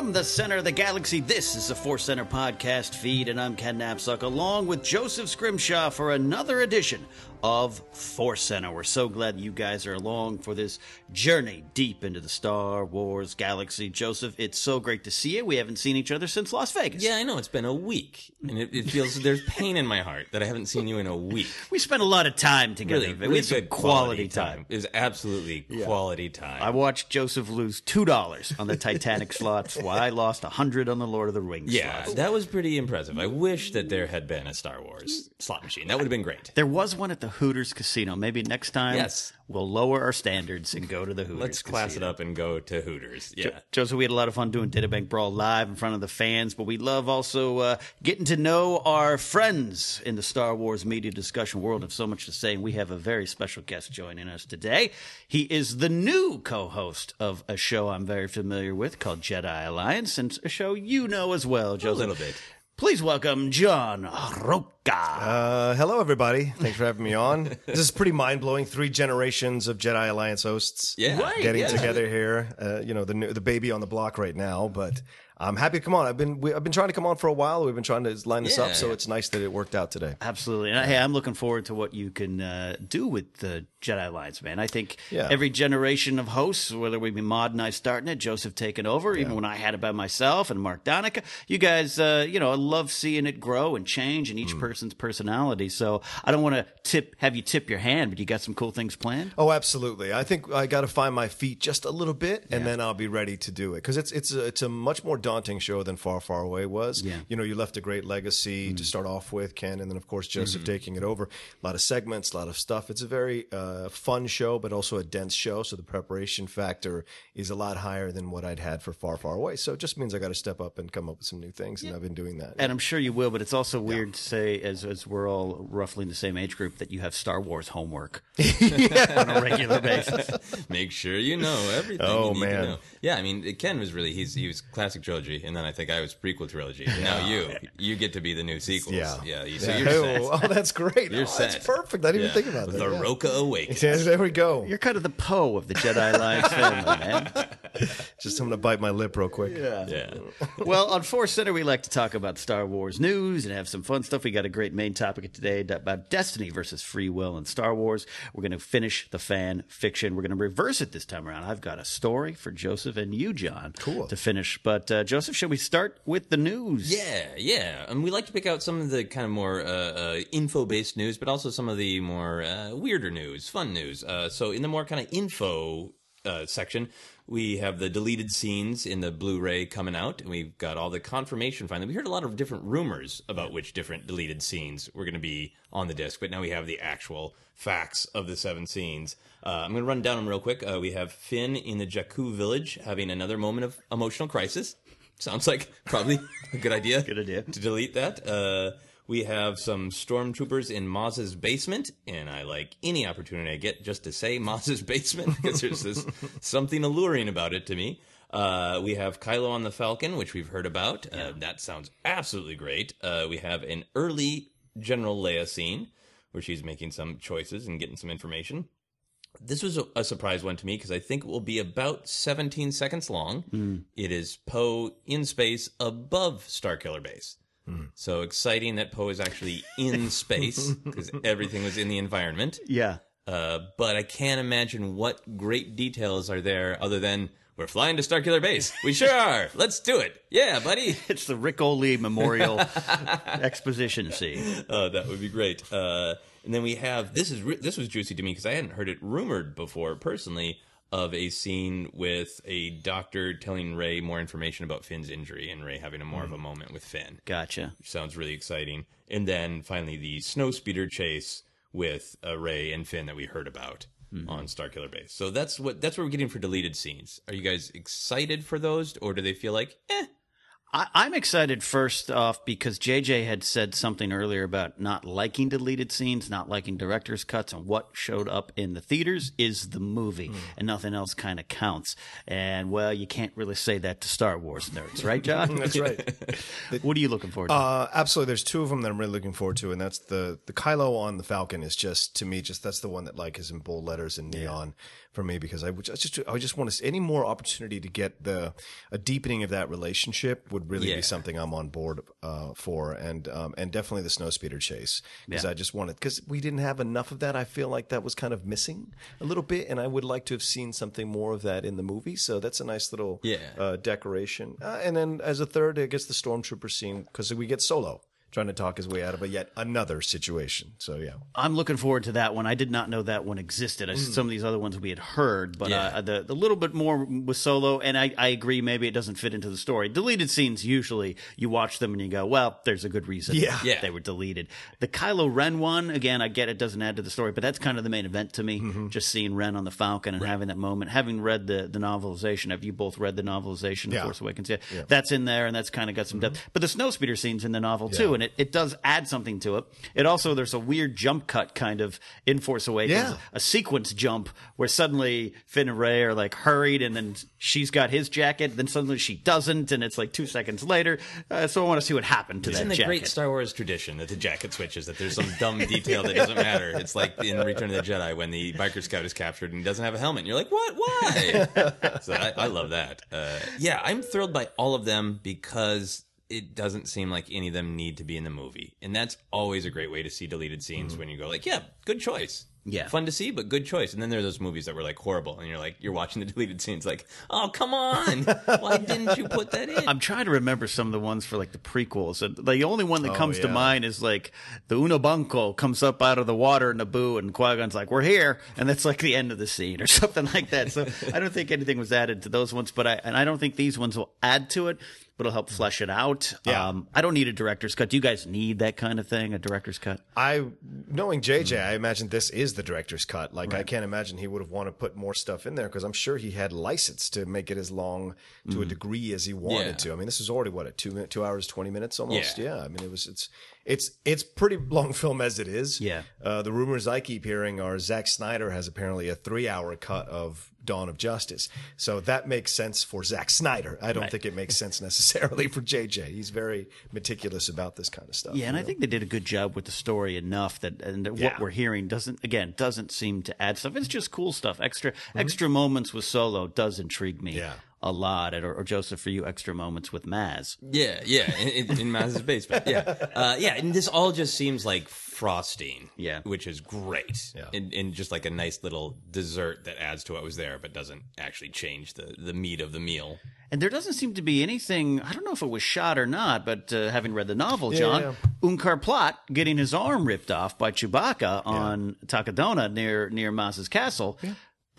From the center of the galaxy, this is the Force Center podcast feed, and I'm Ken Napzok, along with Joseph Scrimshaw for another edition of Force Center. We're so glad you guys are along for this journey deep into the Star Wars galaxy. Joseph, it's so great to see you. We haven't seen each other since Las Vegas. Yeah, I know. It's been a week. And it, it feels there's pain in my heart that I haven't seen you in a week. We spent a lot of time together. Really, we had some good quality time. It was absolutely quality time. I watched Joseph lose two dollars on the Titanic slots, while I lost a hundred on the Lord of the Rings yeah, slots. that was pretty impressive. I wish that there had been a Star Wars slot machine. That would have been great. There was one at the Hooters Casino. Maybe next time Yes. we'll lower our standards and go to the Hooters. Let's class it up and go to Hooters. Jo- Yeah. Joseph, we had a lot of fun doing Data Bank Brawl live in front of the fans, but we love also uh, getting to know our friends in the Star Wars media discussion world. Have so much to say, and we have a very special guest joining us today. He is the new co-host of a show I'm very familiar with called Jedi Alliance, and a show you know as well, Joseph. little bit. Please welcome John Roca. Uh, hello, everybody. Thanks for having me on. This is pretty mind blowing. Three generations of Jedi Alliance hosts Yeah. Right, getting yeah. together here. Uh, you know, the new, the baby on the block right now, but I'm happy to come on. I've been we, I've been trying to come on for a while. We've been trying to line this Yeah, up, so yeah. it's nice that it worked out today. Absolutely. And hey, I'm looking forward to what you can uh, do with the Jedi Alliance, man. I think Yeah. every generation of hosts, whether we be Mod and I starting it, Joseph taking over, even when I had it by myself and Mark Donica, you guys, uh, you know, I love seeing it grow and change in each Mm. person's personality. So I don't want to tip, have you tip your hand, but you got some cool things planned? Oh, absolutely. I think I got to find my feet just a little bit, and then I'll be ready to do it because it's it's a, it's a much more daunting show than Far Far Away was. Yeah. You know, you left a great legacy to start off with, Ken, and then of course Joseph taking it over. A lot of segments, a lot of stuff. It's a very uh, fun show, but also a dense show. So the preparation factor is a lot higher than what I'd had for Far Far Away. So it just means I got to step up and come up with some new things, and I've been doing that. And I'm sure you will, but it's also weird to say, as, as we're all roughly in the same age group, that you have Star Wars homework on a regular basis. Make sure you know everything. Oh, you need man. To know. Yeah, I mean, Ken was really he's he was classic trilogy, and then I think I was prequel trilogy. And now you you get to be the new sequels. Yeah. yeah. You, so Yeah. you're set. oh, oh, that's great. You're oh, set. That's perfect. I didn't Yeah. even think about that. The Yeah. Roca Awakens. Yeah, there we go. You're kind of the Poe of the Jedi Alliance family, man. Just I'm gonna bite my lip real quick. Yeah. Well, on Force Center, we like to talk about Star Wars news and have some fun stuff. We got a great main topic today about Destiny versus free will in Star Wars. We're going to finish the fan fiction. We're going to reverse it this time around. I've got a story for Joseph and you, John, Cool. to finish. But uh, Joseph, should we start with the news? Yeah, yeah. And we like to pick out some of the kind of more uh, uh, info based news, but also some of the more uh, weirder news, fun news. Uh, so, in the more kind of info uh, section, we have the deleted scenes in the Blu ray coming out, and we've got all the confirmation finally. We heard a lot of different rumors about which different deleted scenes were going to be on the disc, but now we have the actual facts of the seven scenes. Uh, I'm going to run down them real quick. Uh, we have Finn in the Jakku village having another moment of emotional crisis. Sounds like probably a good idea. Good idea. To delete that. Uh, we have some stormtroopers in Maz's basement, and I like any opportunity I get just to say Maz's basement because there's this something alluring about it to me. Uh, we have Kylo on the Falcon, which we've heard about. Uh, that sounds absolutely great. Uh, we have an early General Leia scene where she's making some choices and getting some information. This was a, a surprise one to me because I think it will be about 17 seconds long. It is Poe in space above Starkiller Base. So exciting that Poe is actually in space because everything was in the environment. Yeah. Uh, but I can't imagine what great details are there other than we're flying to Starkiller Base. We sure are. Let's do it. Yeah, buddy. It's the Ric Olié Memorial Exposition scene. Uh, that would be great. Uh, and then we have this is this was juicy to me because I hadn't heard it rumored before personally of a scene with a doctor telling Rey more information about Finn's injury and Rey having a more of a moment with Finn. Gotcha. which sounds really exciting. And then finally the snow speeder chase with uh, Rey and Finn that we heard about. on Starkiller Base. So that's what that's what we're getting for deleted scenes. Are you guys excited for those, or do they feel like, eh? I, I'm excited first off because JJ had said something earlier about not liking deleted scenes, not liking director's cuts, and what showed up in the theaters is the movie, and nothing else kind of counts. And well, you can't really say that to Star Wars nerds, right, John? That's right. what are you looking forward to? Uh, absolutely. There's two of them that I'm really looking forward to, and that's the the Kylo on the Falcon is just to me just that's the one that like is in bold letters and neon for me because I would I just I just want to any more opportunity to get the a deepening of that relationship would really Yeah. be something I'm on board uh, for, and um, and definitely the snowspeeder chase because I just wanted because we didn't have enough of that. I feel like that was kind of missing a little bit, and I would like to have seen something more of that in the movie. So that's a nice little Yeah. uh, decoration. Uh, and then as a third, I guess the stormtrooper scene because we get Solo trying to talk his way out of a yet another situation. So yeah, I'm looking forward to that one. I did not know that one existed. I, mm. Some of these other ones we had heard, but Yeah. uh, the the little bit more with Solo, and I, I agree. Maybe it doesn't fit into the story. Deleted scenes usually you watch them and you go, well, there's a good reason. Yeah. Yeah. they were deleted. The Kylo Ren one, again, I get it doesn't add to the story, but that's kind of the main event to me. Mm-hmm. Just seeing Ren on the Falcon and having that moment. Having read the the novelization, have you both read the novelization, Yeah. The Force Awakens? Yeah, that's in there, and that's kind of got some mm-hmm. depth. But the snowspeeder scene's in the novel too, and it, it does add something to it. It also there's a weird jump cut kind of in Force Awakens, Yeah. a sequence jump where suddenly Finn and Rey are like hurried, and then she's got his jacket, then suddenly she doesn't, and it's like two seconds later. Uh, so I want to see what happened to It's that in the jacket. great Star Wars tradition that the jacket switches, that there's some dumb detail that doesn't matter. It's like in Return of the Jedi when the biker scout is captured and he doesn't have a helmet. And you're like, what? Why? so I, I love that. Uh, yeah, I'm thrilled by all of them because it doesn't seem like any of them need to be in the movie. And that's always a great way to see deleted scenes mm-hmm. when you go like, yeah, good choice. Yeah. Fun to see, but good choice. And then there are those movies that were like horrible, and you're like, you're watching the deleted scenes, like, oh come on, why didn't you put that in? I'm trying to remember some of the ones for like the prequels, and the only one that Oh, comes to mind is like the Unabunko comes up out of the water in Naboo, and Qui Gon's like, "We're here," and that's like the end of the scene or something like that. So I don't think anything was added to those ones, but I and I don't think these ones will add to it, but it'll help mm-hmm. flesh it out. Yeah. Um, I don't need a director's cut. Do you guys need that kind of thing? A director's cut? I knowing JJ, mm. I imagine this is the director's cut. Like I can't imagine he would have wanted to put more stuff in there because I'm sure he had license to make it as long to a mm. degree as he wanted Yeah. to. I mean, this is already what a two minute, two hours, twenty minutes almost. Yeah. Yeah. I mean, it was it's it's it's pretty long film as it is. Yeah. Uh, the rumors I keep hearing are Zack Snyder has apparently a three hour cut of Dawn of Justice. So that makes sense for Zack Snyder. I don't think it makes sense necessarily for JJ. He's very meticulous about this kind of stuff. Yeah, and you I think they did a good job with the story enough that and that Yeah. what we're hearing doesn't again doesn't seem to add stuff. It's just cool stuff. Extra Mm-hmm. extra moments with Solo does intrigue me. Yeah. A lot, or, or Joseph, for you, extra moments with Maz. Yeah, yeah, in, in, in Maz's basement. Yeah, uh, yeah, and this all just seems like frosting. Yeah. which is great. Yeah. and, and just like a nice little dessert that adds to what was there, but doesn't actually change the the meat of the meal. And there doesn't seem to be anything. I don't know if it was shot or not, but uh, having read the novel, John yeah. Unkar Plutt getting his arm ripped off by Chewbacca on Takodana near near Maz's castle.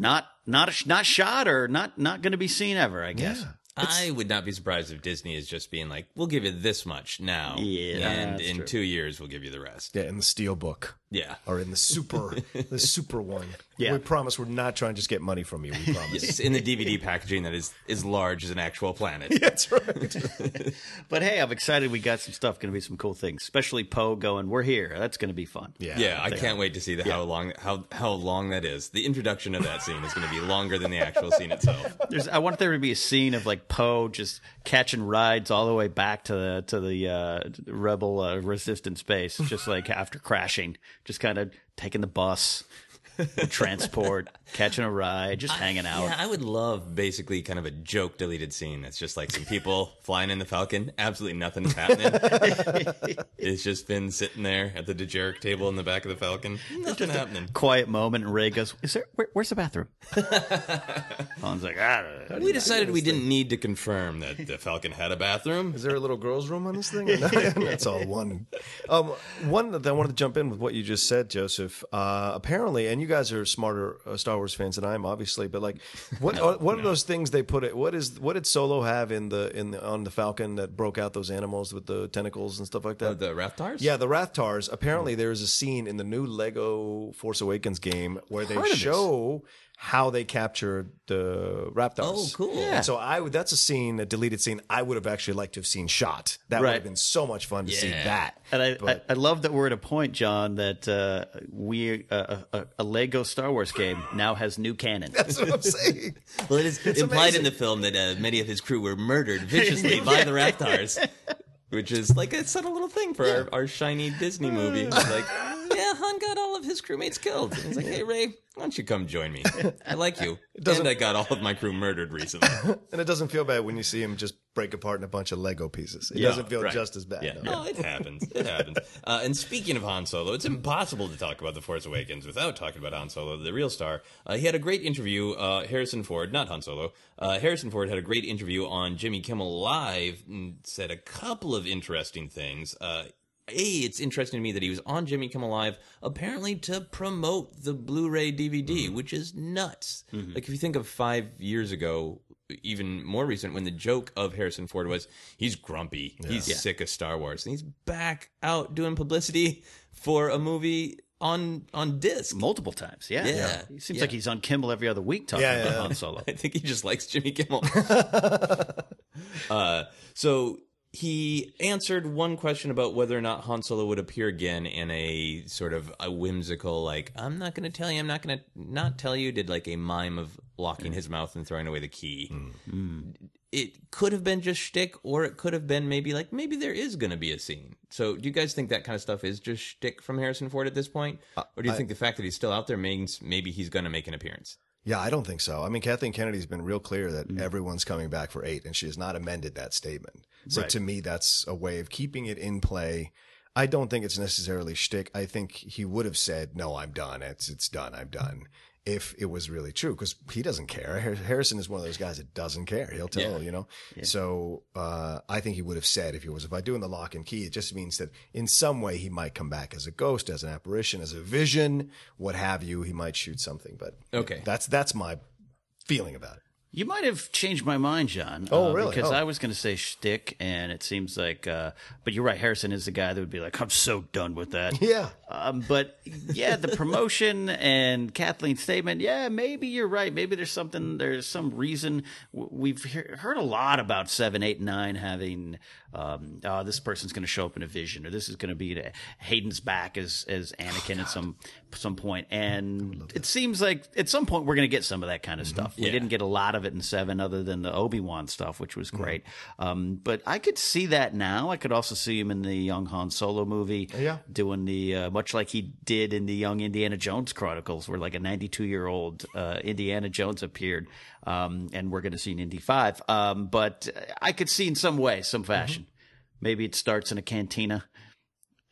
Not not a, not shot or not not going to be seen ever. I guess. I would not be surprised if Disney is just being like, "We'll give you this much now, Yeah, and in true. two years we'll give you the rest." Yeah, in the steel book. Yeah. Or in the super the super one. Yeah. We promise we're not trying to just get money from you. We promise. It's in the DVD packaging that is as large as an actual planet. That's right. But hey, I'm excited. We got some stuff. Going to be some cool things, especially Poe going. We're here. That's going to be fun. Yeah. Yeah, I can't wait to see the, how long how how long that is. The introduction of that scene is going to be longer than the actual scene itself. There's, I want there to be a scene of like Poe just catching rides all the way back to the to the uh, rebel uh, resistance base, just like after crashing, just kind of taking the bus, transport, catching a ride, just hanging out. Yeah, I would love basically kind of a joke deleted scene that's just like some people flying in the Falcon. Absolutely nothing's happening. it's just Finn sitting there at the dejarik table in the back of the Falcon. Nothing happening. Quiet moment, and Rey goes, "Is there? Where, where's the bathroom?" Han's like, "Ah." We decided we didn't need to confirm that the Falcon had a bathroom. Is there a little girls' room on this thing? That's all one. Um, one that I wanted to jump in with what you just said, Joseph. Uh, apparently, and you guys are smarter uh, Star Wars fans than I am, obviously. But like, what are, what are those things they put it? What is what did Solo have in the in the, on the Falcon that broke out those animals with the tentacles and stuff like that? Uh, the Rathtars? Yeah, the Rathtars. Apparently, there's a scene in the new Lego Force Awakens game where they show how they captured the Rathtars. Oh, cool. And so I would. That's a scene, a deleted scene. I would have actually liked to have seen shot. That would Right. have been so much fun to see Yeah. that. And I, I, But- I love that we're at a point, John, that uh, we uh, a, a Lego Star Wars game now has new canon. That's what I'm saying. Well, it is implied amazing. in the film that uh, many of his crew were murdered viciously by the Rathtars, which is like a subtle little thing for our, our shiny Disney movie. It's like, yeah, Han got all of his crewmates killed. And he's like, hey, Rey, why don't you come join me? I like you. doesn't- And I got all of my crew murdered recently. And it doesn't feel bad when you see him just break apart in a bunch of Lego pieces. It Yeah, doesn't feel Right. just as bad. Yeah, no. no, it happens. It happens. Uh, and speaking of Han Solo, it's impossible to talk about The Force Awakens without talking about Han Solo, the real star. Uh, he had a great interview. Uh, Harrison Ford, not Han Solo, uh, Harrison Ford had a great interview on Jimmy Kimmel Live and said a couple of interesting things. Uh, a, it's interesting to me that he was on Jimmy Kimmel Live apparently to promote the Blu-ray DVD, which is nuts. Like if you think of five years ago, even more recent, when the joke of Harrison Ford was he's grumpy, he's sick of Star Wars, and he's back out doing publicity for a movie on on disc. Multiple times, yeah. Yeah. He seems Yeah. like he's on Kimmel every other week talking Yeah, about yeah. Han Solo. I think he just likes Jimmy Kimmel. uh, so he answered one question about whether or not Han Solo would appear again in a sort of a whimsical, like, I'm not going to tell you, I'm not going to not tell you, did like a mime of locking his mouth and throwing away the key. Mm. Mm. It could have been just shtick, or it could have been maybe like, maybe there is going to be a scene. So do you guys think that kind of stuff is just shtick from Harrison Ford at this point? Uh, or do you think the fact that he's still out there means maybe he's going to make an appearance? Yeah, I don't think so. I mean, Kathleen Kennedy's been real clear that mm. everyone's coming back for eight, and she has not amended that statement. So to me, that's a way of keeping it in play. I don't think it's necessarily shtick. I think he would have said, "No, I'm done. It's it's done. I'm done." If it was really true, because he doesn't care. Harrison is one of those guys that doesn't care. He'll tell you know. So uh, I think he would have said if he was if I do in the lock and key, it just means that in some way he might come back as a ghost, as an apparition, as a vision, what have you. He might shoot something, but Okay. that's that's my feeling about it. You might have changed my mind, John. Oh, uh, really? Because Oh. I was going to say shtick, and it seems like. Uh, but you're right. Harrison is the guy that would be like, "I'm so done with that." Yeah. Um, but yeah, the promotion and Kathleen's statement. Yeah, maybe you're right. Maybe there's something. There's some reason. We've he- heard a lot about seven, eight, nine having. Um, oh, this person's going to show up in a vision, or this is going to be Hayden's back as as Anakin at some some point. And it seems like at some point we're going to get some of that kind of stuff. We Yeah. didn't get a lot of it in seven, other than the Obi Wan stuff, which was great. Um, but I could see that now. I could also see him in the young Han Solo movie, Yeah. doing the uh, much like he did in the young Indiana Jones Chronicles, where like a 92 year old uh, Indiana Jones appeared, um, and we're going to see an Indy Five. Um, but I could see in some way, some fashion. Maybe it starts in a cantina.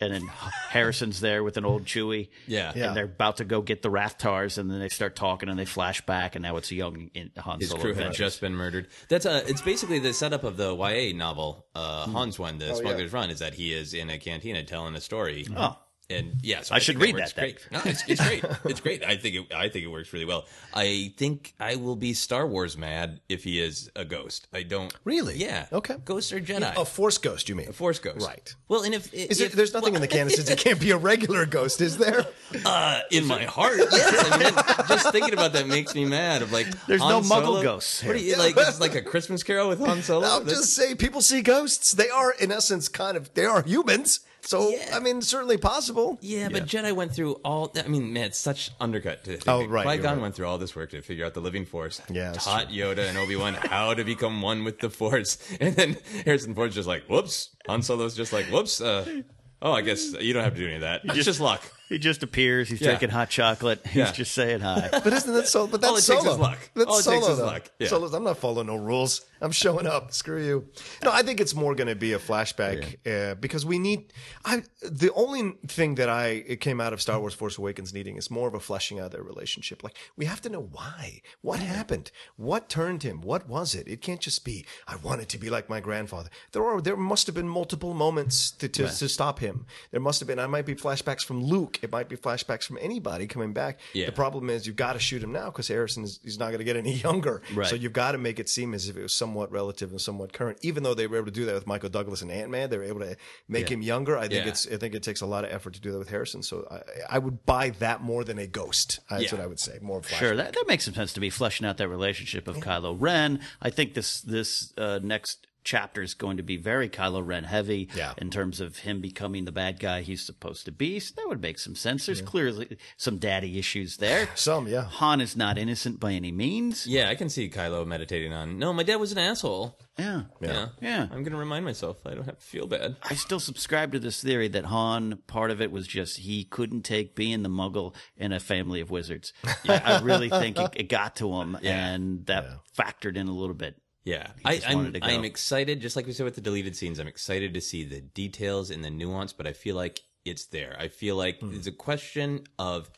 And then Harrison's there with an old Chewie. Yeah. Yeah. And they're about to go get the Rathtars, and then they start talking, and they flash back, and now it's a young in- Han His Solo. crew had just been murdered. That's uh it's basically the setup of the YA novel, uh, Hmm. Hans one, Oh, the Smuggler's Run, is that he is in a cantina telling a story. Oh. And yeah, so I I, should read that. that Great. No, it's, it's great. It's great. I think it, I think it works really well. I think I will be Star Wars mad if he is a ghost. I don't Really? Yeah. Okay. Ghosts or Jedi. A force ghost, you mean? a Force ghost. Right. Well, and if Is if, it, there's nothing in the canon that says it can't be a regular ghost, is there? uh, in my heart. Yes, I mean, just thinking about that makes me mad. Of like, There's Han no Muggle Solo- ghosts What do here. you like? It's like a Christmas Carol with Han Solo. I'm That's- just say people see ghosts. They are, in essence, kind of, they are humans. So, Yeah. I mean, certainly possible. Yeah, but Jedi went through all. I mean, man, it's such undercut to. Oh, right, Qui you're Gon right. went through all this work to figure out the living force. Yeah, that's taught Yoda and Obi Wan how to become one with the Force, and then Harrison Ford's just like, "Whoops." Han Solo's just like, "Whoops." Uh, oh, I guess you don't have to do any of that. It's just luck. He just appears. He's Yeah. drinking hot chocolate. He's Yeah. just saying hi. But isn't that so? But that's All it takes is luck. That's All it solo, takes is though. luck. Yeah. Solo's- I'm not following no rules. I'm showing up. Screw you. No, I think it's more going to be a flashback uh, because we need. I the only thing that I it came out of Star Wars: Force Awakens needing is more of a fleshing out of their relationship. Like we have to know why, what happened, what turned him, what was it? It can't just be I wanted to be like my grandfather. There are there must have been multiple moments to to, to stop him. There must have been. I might be flashbacks from Luke it might be flashbacks from anybody coming back. Yeah. The problem is you've got to shoot him now because Harrison is he's not going to get any younger. Right. So you've got to make it seem as if it was somewhat relative and somewhat current. Even though they were able to do that with Michael Douglas and Ant Man, they were able to make him younger. I think Yeah. it's I think it takes a lot of effort to do that with Harrison. So I, I would buy that more than a Ghost. That's Yeah. what I would say. More flashback. Sure, that, that makes some sense to me. Fleshing out that relationship of Kylo Ren. I think this this uh, next chapter is going to be very Kylo Ren heavy Yeah. in terms of him becoming the bad guy he's supposed to be. So that would make some sense. There's clearly some daddy issues there. Some, yeah. Han is not innocent by any means. Yeah, I can see Kylo meditating on. No, my dad was an asshole. Yeah. Yeah, Yeah. I'm gonna remind myself I don't have to feel bad. I still subscribe to this theory that Han, part of it was just he couldn't take being the muggle in a family of wizards. I, I really think it, it got to him, Yeah. and that factored in a little bit. Yeah, I, I'm wanted to go. I'm excited. Just like we said with the deleted scenes, I'm excited to see the details and the nuance. But I feel like it's there. I feel like Hmm. it's a question of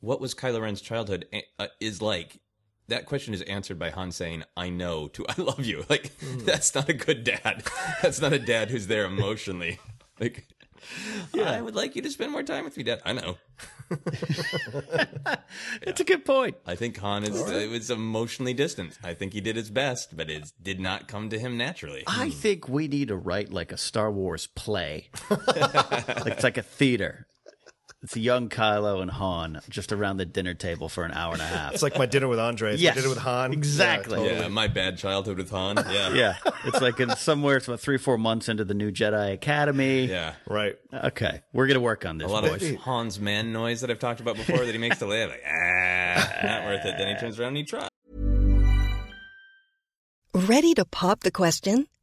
what was Kylo Ren's childhood uh, is like. That question is answered by Han saying, "I know." To I love you. Like Hmm. that's not a good dad. that's not a dad who's there emotionally. Like. I would like you to spend more time with me, Dad. I know. It's a good point. I think Han is it was uh, emotionally distant. I think he did his best, but it did not come to him naturally. I hmm. think we need to write like a Star Wars play. like it's like a theater. It's young Kylo and Han just around the dinner table for an hour and a half. It's like my dinner with Andre. It's Yes, my dinner with Han. exactly. Yeah, totally. Yeah, my bad childhood with Han. Yeah. yeah, it's like in somewhere. It's about three, four months into the new Jedi Academy. Yeah. Right. Okay, we're gonna work on this. A lot boys. of Han's man noise that I've talked about before that he makes to Leia, like, ah, not worth it. Then he turns around and he tries. Ready to pop the question?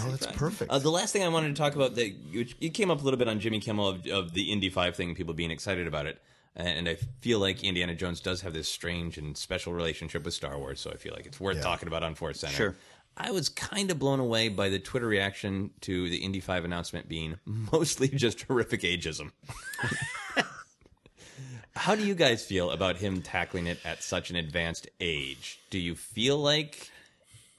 Oh, that's perfect. Uh, the last thing I wanted to talk about that which it came up a little bit on Jimmy Kimmel of, of the Indy Five thing, people being excited about it, and I feel like Indiana Jones does have this strange and special relationship with Star Wars, so I feel like it's worth talking about on Force Center. Sure. I was kind of blown away by the Twitter reaction to the Indy 5 announcement being mostly just horrific ageism. How do you guys feel about him tackling it at such an advanced age? Do you feel like i-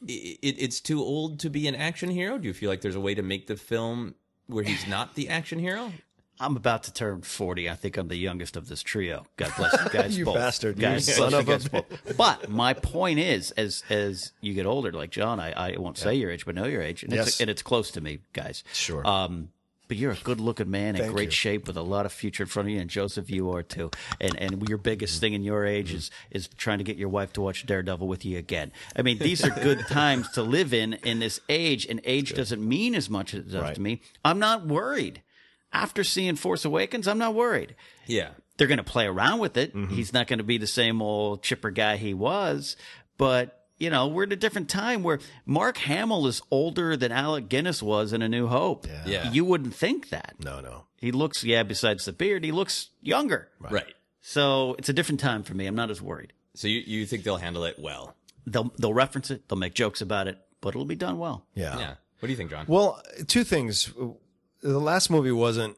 it, it's too old to be an action hero? Do you feel like there's a way to make the film where he's not the action hero? I'm about to turn 40. I think I'm the youngest of this trio. God bless you guys You both. bastard. You son of a guys both. But my point is, as as you get older, like John, I, I won't say your age, but know your age. And, Yes. it's, and it's close to me, guys. Sure. Um, but you're a good looking man in Thank great you. shape with a lot of future in front of you. And Joseph, you are too. And and your biggest thing in your age is is trying to get your wife to watch Daredevil with you again. I mean, these are good times to live in in this age, and age doesn't mean as much as it does Right. to me. I'm not worried. After seeing Force Awakens, I'm not worried Yeah. they're going to play around with it. Mm-hmm. He's not going to be the same old chipper guy he was, but you know, we're at a different time where Mark Hamill is older than Alec Guinness was in A New Hope. Yeah. You wouldn't think that. No, no. He looks, yeah, besides the beard, he looks younger. Right. So it's a different time for me. I'm not as worried. So you, you think they'll handle it well? They'll, they'll reference it. They'll make jokes about it, but it'll be done well. Yeah. Yeah. What do you think, John? Well, two things. The last movie wasn't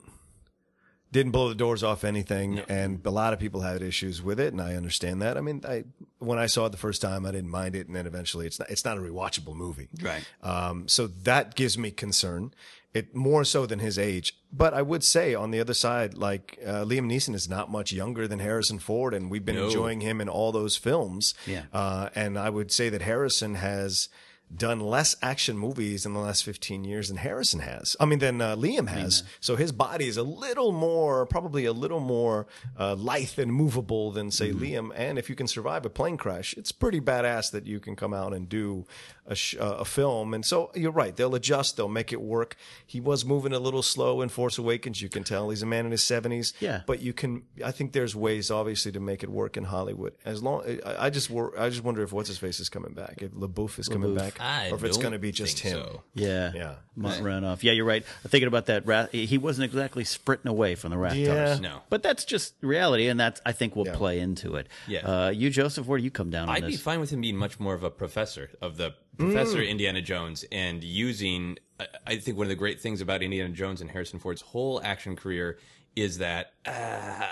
didn't blow the doors off anything, and a lot of people had issues with it, and I understand that. I mean, I when I saw it the first time, I didn't mind it, and then eventually, it's not it's not a rewatchable movie, Right. Um, so that gives me concern. It more so than his age, but I would say on the other side, like uh, Liam Neeson is not much younger than Harrison Ford, and we've been No. enjoying him in all those films. Yeah. Uh, and I would say that Harrison has done less action movies in the last 15 years than Harrison has. I mean, than uh, Liam has. So his body is a little more, probably a little more uh, lithe and movable than, say, Liam. And if you can survive a plane crash, it's pretty badass that you can come out and do a, sh- uh, a film. And so you're right. They'll adjust, they'll make it work. He was moving a little slow in Force Awakens. You can tell he's a man in his 70s. Yeah. But you can, I think there's ways, obviously, to make it work in Hollywood. As long, I, I just, wor- I just wonder if what's his face is coming back, if LaBeouf is coming back, I or if it's going to be just him. so. Yeah. Yeah. Mutt runoff. Yeah, you're right. I'm thinking about that. Ra- He wasn't exactly sprinting away from the Rathtars. Yeah. No. But that's just reality, and that I think will Yeah. play into it. Yeah. Uh, you, Joseph, where do you come down on I'd be this? fine with him being much more of a professor of the Professor Indiana Jones and using. I- I think one of the great things about Indiana Jones and Harrison Ford's whole action career is that uh,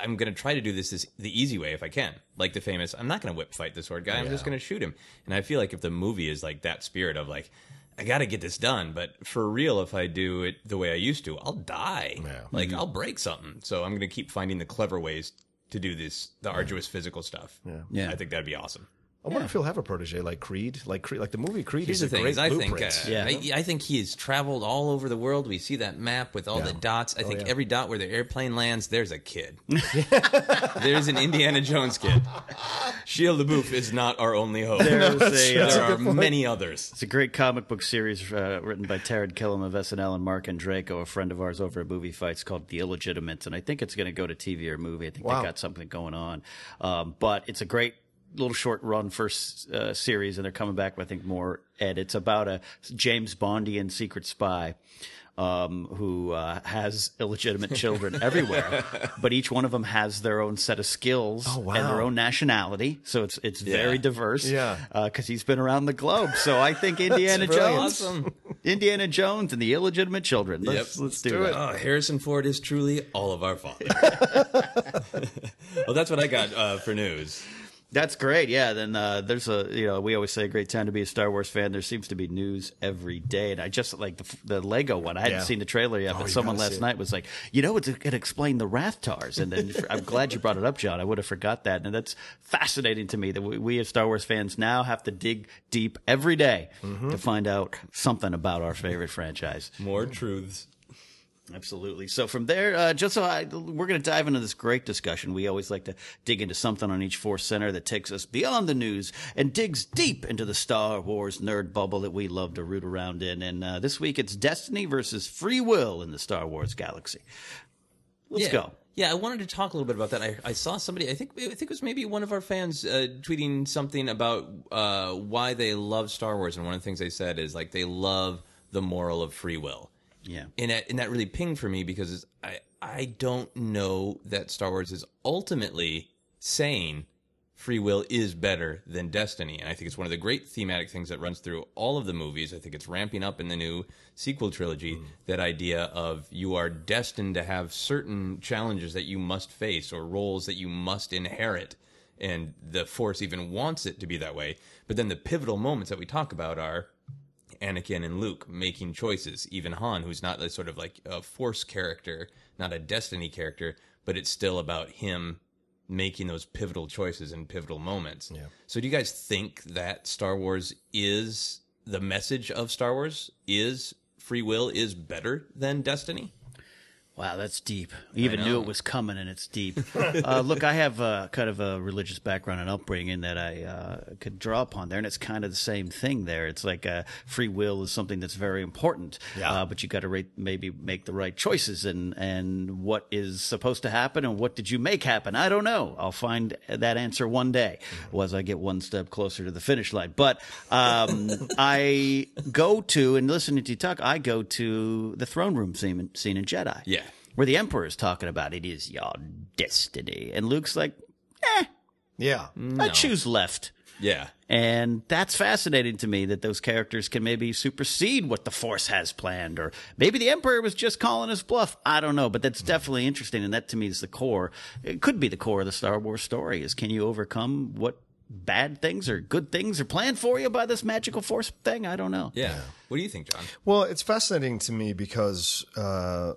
I'm going to try to do this, this the easy way if I can. Like the famous, I'm not going to whip fight the sword guy. I'm just going to shoot him. And I feel like if the movie is like that spirit of like. I got to get this done, but for real, if I do it the way I used to, I'll die. Like I'll break something. So I'm going to keep finding the clever ways to do this, the arduous physical stuff. Yeah, Yeah. I think that'd be awesome. I wonder if he'll have a protege like Creed, like Creed, like the movie Creed Here's is the a thing: great is I think blueprint. uh, Yeah. I, I think he has traveled all over the world. We see that map with all the dots. I think yeah. every dot where the airplane lands, there's a kid. there's an Indiana Jones kid. Shia LaBeouf is not our only hope. There's a, uh, there are many others. It's a great comic book series uh, written by Taran Killam of SNL and Marc Andreyko, a friend of ours over at Movie Fights, called The Illegitimate. And I think it's going to go to TV or movie. I think Wow. they got something going on. Um, but it's a great little short run first uh, series, and they're coming back with, I think, more Ed. It's about a James Bondian secret spy. Um, who uh, has illegitimate children everywhere, but each one of them has their own set of skills Oh, wow. and their own nationality. So it's it's very Yeah. diverse. Yeah. because he's been around the globe. So I think Indiana. Jones, Awesome. Indiana Jones, and the illegitimate children. Let's Yep. let's do, do it. it. Oh, Harrison Ford is truly all of our father. well, that's what I got uh, for news. That's great. Yeah. Then uh, there's a you know we always say a great time to be a Star Wars fan. There seems to be news every day, and I just like the, the Lego one. I hadn't Yeah. seen the trailer yet, Oh, but someone last night was like, you know, it's going to explain the Rathtars, and then I'm glad you brought it up, John. I would have forgot that, and that's fascinating to me that we, we as Star Wars fans now have to dig deep every day Mm-hmm. to find out something about our favorite franchise. More truths. Absolutely. So from there, uh, just so I, we're going to dive into this great discussion. We always like to dig into something on each Force Center that takes us beyond the news and digs deep into the Star Wars nerd bubble that we love to root around in. And uh, this week it's Destiny versus Free Will in the Star Wars galaxy. Let's yeah. go. Yeah, I wanted to talk a little bit about that. I, I saw somebody. I think I think it was maybe one of our fans uh, tweeting something about uh, why they love Star Wars, and one of the things they said is like they love the moral of free will. Yeah. and that, and that really pinged for me because I I don't know that Star Wars is ultimately saying free will is better than destiny, and I think it's one of the great thematic things that runs through all of the movies. I think it's ramping up in the new sequel trilogy mm-hmm. that idea of you are destined to have certain challenges that you must face or roles that you must inherit. And the Force even wants it to be that way. But then the pivotal moments that we talk about are Anakin and Luke making choices. Even Han, who's not a sort of like a force character, not a destiny character, but it's still about him making those pivotal choices and pivotal moments. Yeah. So do you guys think that Star Wars is the message of Star Wars is free will is better than destiny? Wow, that's deep. You even knew it was coming, and it's deep. uh, look, I have uh, kind of a religious background and upbringing that I uh, could draw upon there, and it's kind of the same thing there. It's like uh, free will is something that's very important, Yeah. uh, but you got to ra- maybe make the right choices, and and what is supposed to happen, and what did you make happen? I don't know. I'll find that answer one day, as I get one step closer to the finish line. But um, I go to and listening to you talk, I go to the throne room scene, scene in Jedi Yeah. Where the emperor's talking about it is your destiny and luke's like eh Yeah. i choose left Yeah. and that's fascinating to me that those characters can maybe supersede what the force has planned or maybe the emperor was just calling his bluff i don't know but that's definitely interesting and that to me is the core it could be the core of the star wars story is can you overcome what bad things or good things are planned for you by this magical force thing i don't know Yeah. What do you think, John? Well, it's fascinating to me because uh,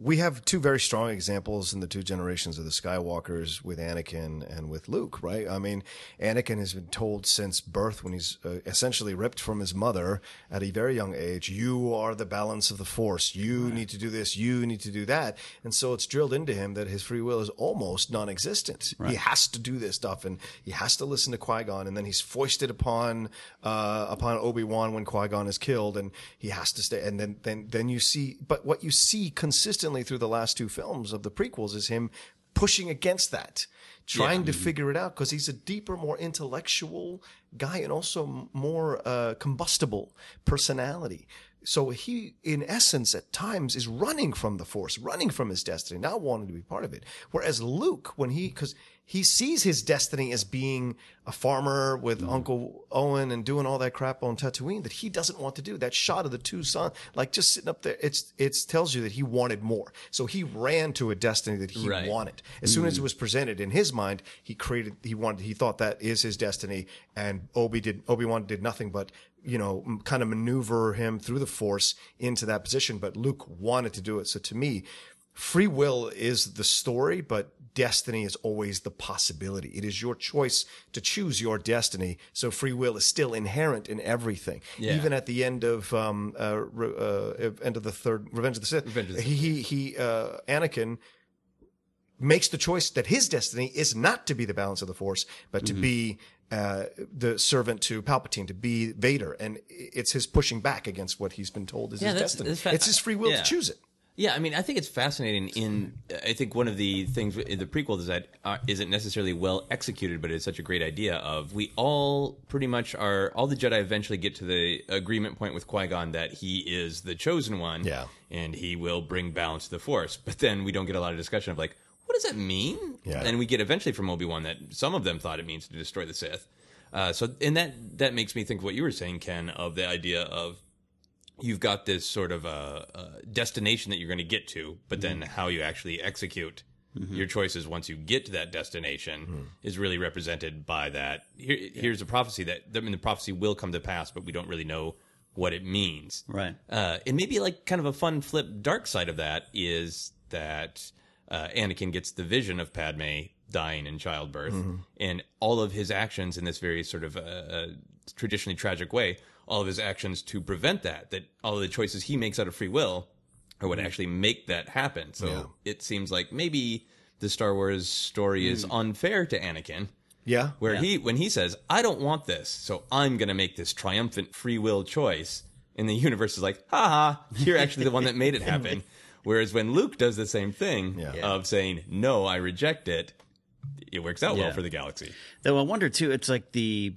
we have two very strong examples in the two generations of the Skywalkers with Anakin and with Luke, right? I mean, Anakin has been told since birth, when he's uh, essentially ripped from his mother at a very young age, you are the balance of the Force. You need to do this. You need to do that. And so it's drilled into him that his free will is almost non-existent. He has to do this stuff, and he has to listen to Qui Gon, and then he's foisted upon uh, upon Obi Wan when Qui Gon is killed, and he has to stay. And then then then you see, but what you see consistently through the last two films of the prequels is him pushing against that, trying to figure it out because he's a deeper, more intellectual guy and also more uh, combustible personality. So he, in essence, at times is running from the Force, running from his destiny, not wanting to be part of it. Whereas Luke, when he, because he sees his destiny as being a farmer with mm. Uncle Owen and doing all that crap on Tatooine that he doesn't want to do. That shot of the two suns, like just sitting up there, it's it tells you that he wanted more. So he ran to a destiny that he Right. wanted. As soon as it mm. was presented in his mind, he created. He wanted. He thought that is his destiny, and Obi did. Obi Wan did nothing but you know m- kind of maneuver him through the Force into that position. But Luke wanted to do it. So to me. Free will is the story, but destiny is always the possibility. It is your choice to choose your destiny. So free will is still inherent in everything. Yeah. Even at the end of um, uh, uh, end of the third Revenge of the Sith, Revenge of the he he, he uh, Anakin makes the choice that his destiny is not to be the balance of the Force, but to be uh, the servant to Palpatine, to be Vader, and it's his pushing back against what he's been told is Yeah, his destiny. fa- it's his free will yeah. to choose it. Yeah, I mean, I think it's fascinating. In I think one of the things in the prequel is that uh, isn't necessarily well executed, but it's such a great idea. Of we all pretty much are all the Jedi eventually get to the agreement point with Qui Gon that he is the chosen one, Yeah. and he will bring balance to the Force. But then we don't get a lot of discussion of like, what does that mean? Yeah. And we get eventually from Obi Wan that some of them thought it means to destroy the Sith. Uh, so, and that that makes me think of what you were saying, Ken, of the idea of you've got this sort of a, a destination that you're going to get to, but then how you actually execute your choices once you get to that destination is really represented by that. Here, Here's a prophecy that I mean, the prophecy will come to pass, but we don't really know what it means. Right. Uh, and maybe like kind of a fun flip dark side of that is that uh, Anakin gets the vision of Padme dying in childbirth, and all of his actions in this very sort of uh, uh, traditionally tragic way, all of his actions to prevent that, that all of the choices he makes out of free will are what hmm. actually make that happen. So it seems like maybe the Star Wars story is hmm. unfair to Anakin Yeah. where he when he says i don't want this so i'm going to make this triumphant free will choice and the universe is like haha you're actually the one that made it happen whereas when luke does the same thing Yeah. of saying no i reject it it works out Yeah. well for the galaxy Though I wonder too, it's like the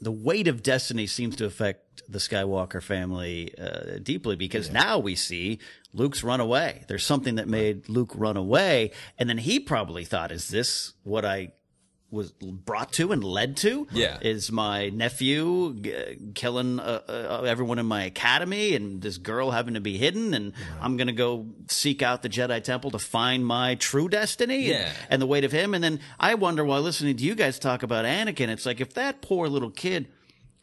the weight of destiny seems to affect the Skywalker family uh, deeply because now we see Luke's run away. There's something that made Luke run away, and then he probably thought, "Is this what I?" Was brought to and led to. Yeah. is my nephew g- killing uh, uh, everyone in my academy, and this girl having to be hidden, and I'm gonna go seek out the Jedi Temple to find my true destiny. Yeah. And, and the weight of him. And then I wonder while listening to you guys talk about Anakin, it's like if that poor little kid,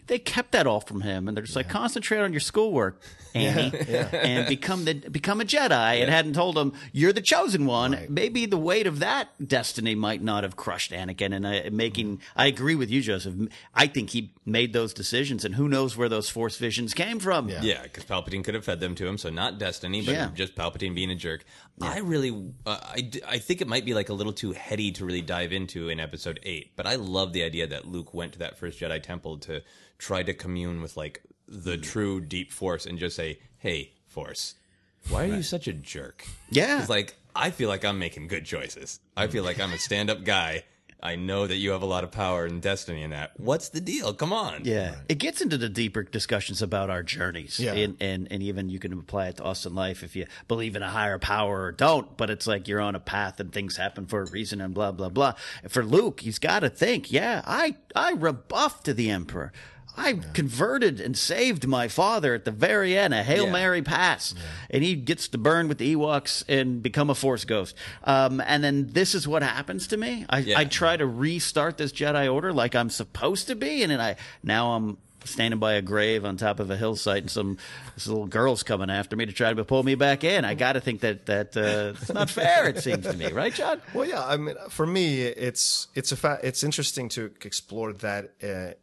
they kept that all from him, and they're just like concentrate on your schoolwork, Annie, and become the become a Jedi, and hadn't told him you're the chosen one. Maybe the weight of that destiny might not have crushed Anakin. And I, making, I agree with you, Joseph. I think he made those decisions, and who knows where those Force visions came from. yeah because palpatine could have fed them to him so not destiny but Yeah. just palpatine being a jerk i really uh, I, d- I think it might be like a little too heady to really dive into in episode 8 but i love the idea that luke went to that first jedi temple to try to commune with like the hmm. true deep force and just say hey force why are you such a jerk Yeah. it's like i feel like i'm making good choices i feel like i'm a stand-up guy i know that you have a lot of power and destiny in that what's the deal come on Yeah, it gets into the deeper discussions about our journeys, Yeah. and, and and even you can apply it to us in life if you believe in a higher power or don't. But it's like you're on a path and things happen for a reason and blah blah blah. For Luke, he's got to think, yeah, I I rebuffed to the Emperor. I converted and saved my father at the very end, a Hail Yeah. Mary pass. And he gets to burn with the Ewoks and become a Force ghost. Um, and then this is what happens to me. I, Yeah. I try to restart this Jedi Order like I'm supposed to be, and then I now I'm standing by a grave on top of a hillside, and some this little girl's coming after me to try to pull me back in. I got to think that that uh, it's not fair. It seems to me, right, John? Well, yeah. I mean, for me, it's it's a fa- it's interesting to explore that. Uh,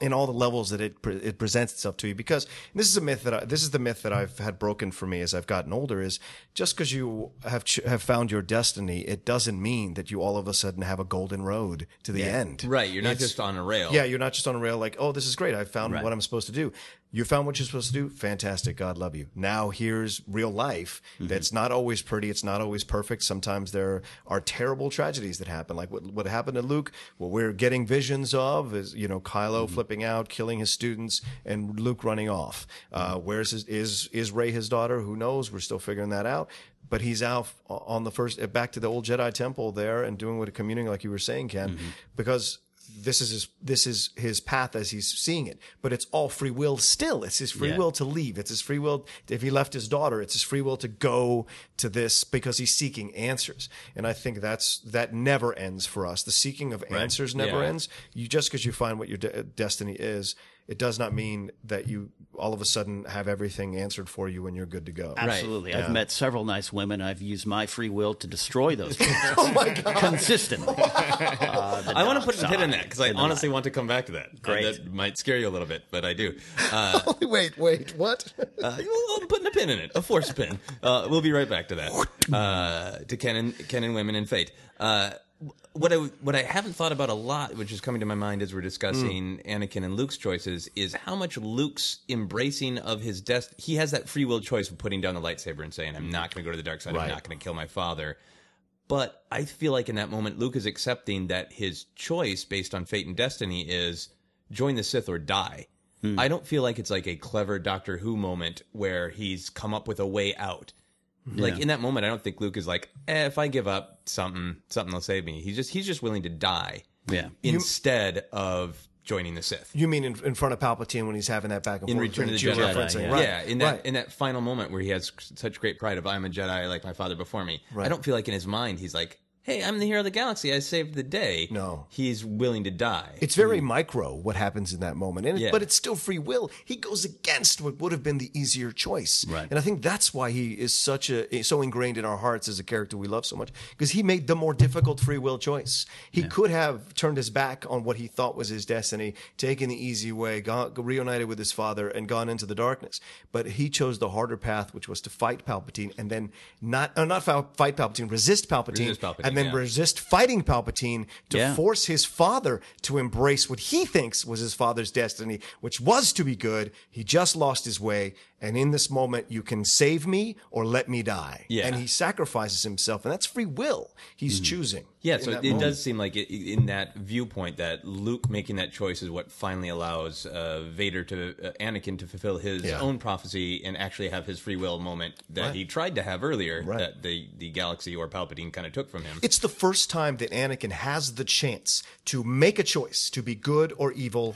in all the levels that it pre- it presents itself to you because this is a myth that I, this is the myth that I've had broken for me as I've gotten older is just because you have ch- have found your destiny it doesn't mean that you all of a sudden have a golden road to the end Right. You're not It's- just on a rail. yeah you're not just on a rail like oh this is great I found what I'm supposed to do you found what you're supposed to do? Fantastic. God love you. Now here's real life mm-hmm. that's not always pretty. It's not always perfect. Sometimes there are terrible tragedies that happen. Like what, what happened to Luke what we're getting visions of is you know Kylo mm-hmm. flipping out killing his students and Luke running off. Uh, mm-hmm. where's his is is Rey his daughter? Who knows? We're still figuring that out. But he's out on the first back to the old Jedi temple there and doing what a communing like you were saying Ken because this is his this is his path as he's seeing it. But it's all free will still. It's his free Yeah. will to leave. It's his free will if he left his daughter it's his free will to go to this because he's seeking answers. And i think that's that never ends for us. The seeking of answers never Yeah. ends. You just because you find what your de- destiny is it does not mean that you all of a sudden have everything answered for you and you're good to go Absolutely. I've met several nice women. I've used my free will to destroy those people oh my god consistently. Uh, I want to put a pin in that because I and the honestly want to come back to that. Great. That might scare you a little bit, but I do. Uh, wait wait what uh, well, I'm putting a pin in it, a force pin. Uh, we'll be right back to that. Uh, to Ken and, Ken and women and fate. What I what I haven't thought about a lot, which is coming to my mind as we're discussing Anakin and Luke's choices, is how much Luke's embracing of his destiny. He has that free will choice of putting down the lightsaber and saying, "I'm not going to go to the dark side. I'm not going to kill my father." But I feel like in that moment, Luke is accepting that his choice based on fate and destiny is join the Sith or die. Hmm. I don't feel like it's like a clever Doctor Who moment where he's come up with a way out. Like in that moment, I don't think Luke is like, eh, if I give up something, something will save me. He's just he's just willing to die Yeah. instead of joining the Sith. You mean in, in front of Palpatine when he's having that back and In forth Return of the thing Jedi, referencing, yeah. right? yeah, in that right. in that final moment where he has such great pride of I'm a Jedi like my father before me. I don't feel like in his mind he's like, "Hey, I'm the hero of the galaxy. I saved the day." No. he's willing to die. It's very micro what happens in that moment, and Yeah. but it's still free will. He goes against what would have been the easier choice, Right. And I think that's why he is such a so ingrained in our hearts as a character we love so much because he made the more difficult free will choice. He could have turned his back on what he thought was his destiny, taken the easy way, gone, reunited with his father, and gone into the darkness. But he chose the harder path, which was to fight Palpatine, and then not uh, not fight Palpatine, resist Palpatine, Resist Palpatine, and then yeah. resist fighting Palpatine to Yeah. force his father to embrace what he thinks was his father's destiny, which was to be good. He just lost his way. And in this moment, you can save me or let me die. Yeah. And he sacrifices himself, and that's free will. He's choosing. Yeah, so it, moment. does seem like it, in that viewpoint that Luke making that choice is what finally allows uh, Vader to uh, Anakin to fulfill his Yeah. own prophecy and actually have his free will moment that he tried to have earlier Right. that the the galaxy or Palpatine kind of took from him. It's the first time that Anakin has the chance to make a choice to be good or evil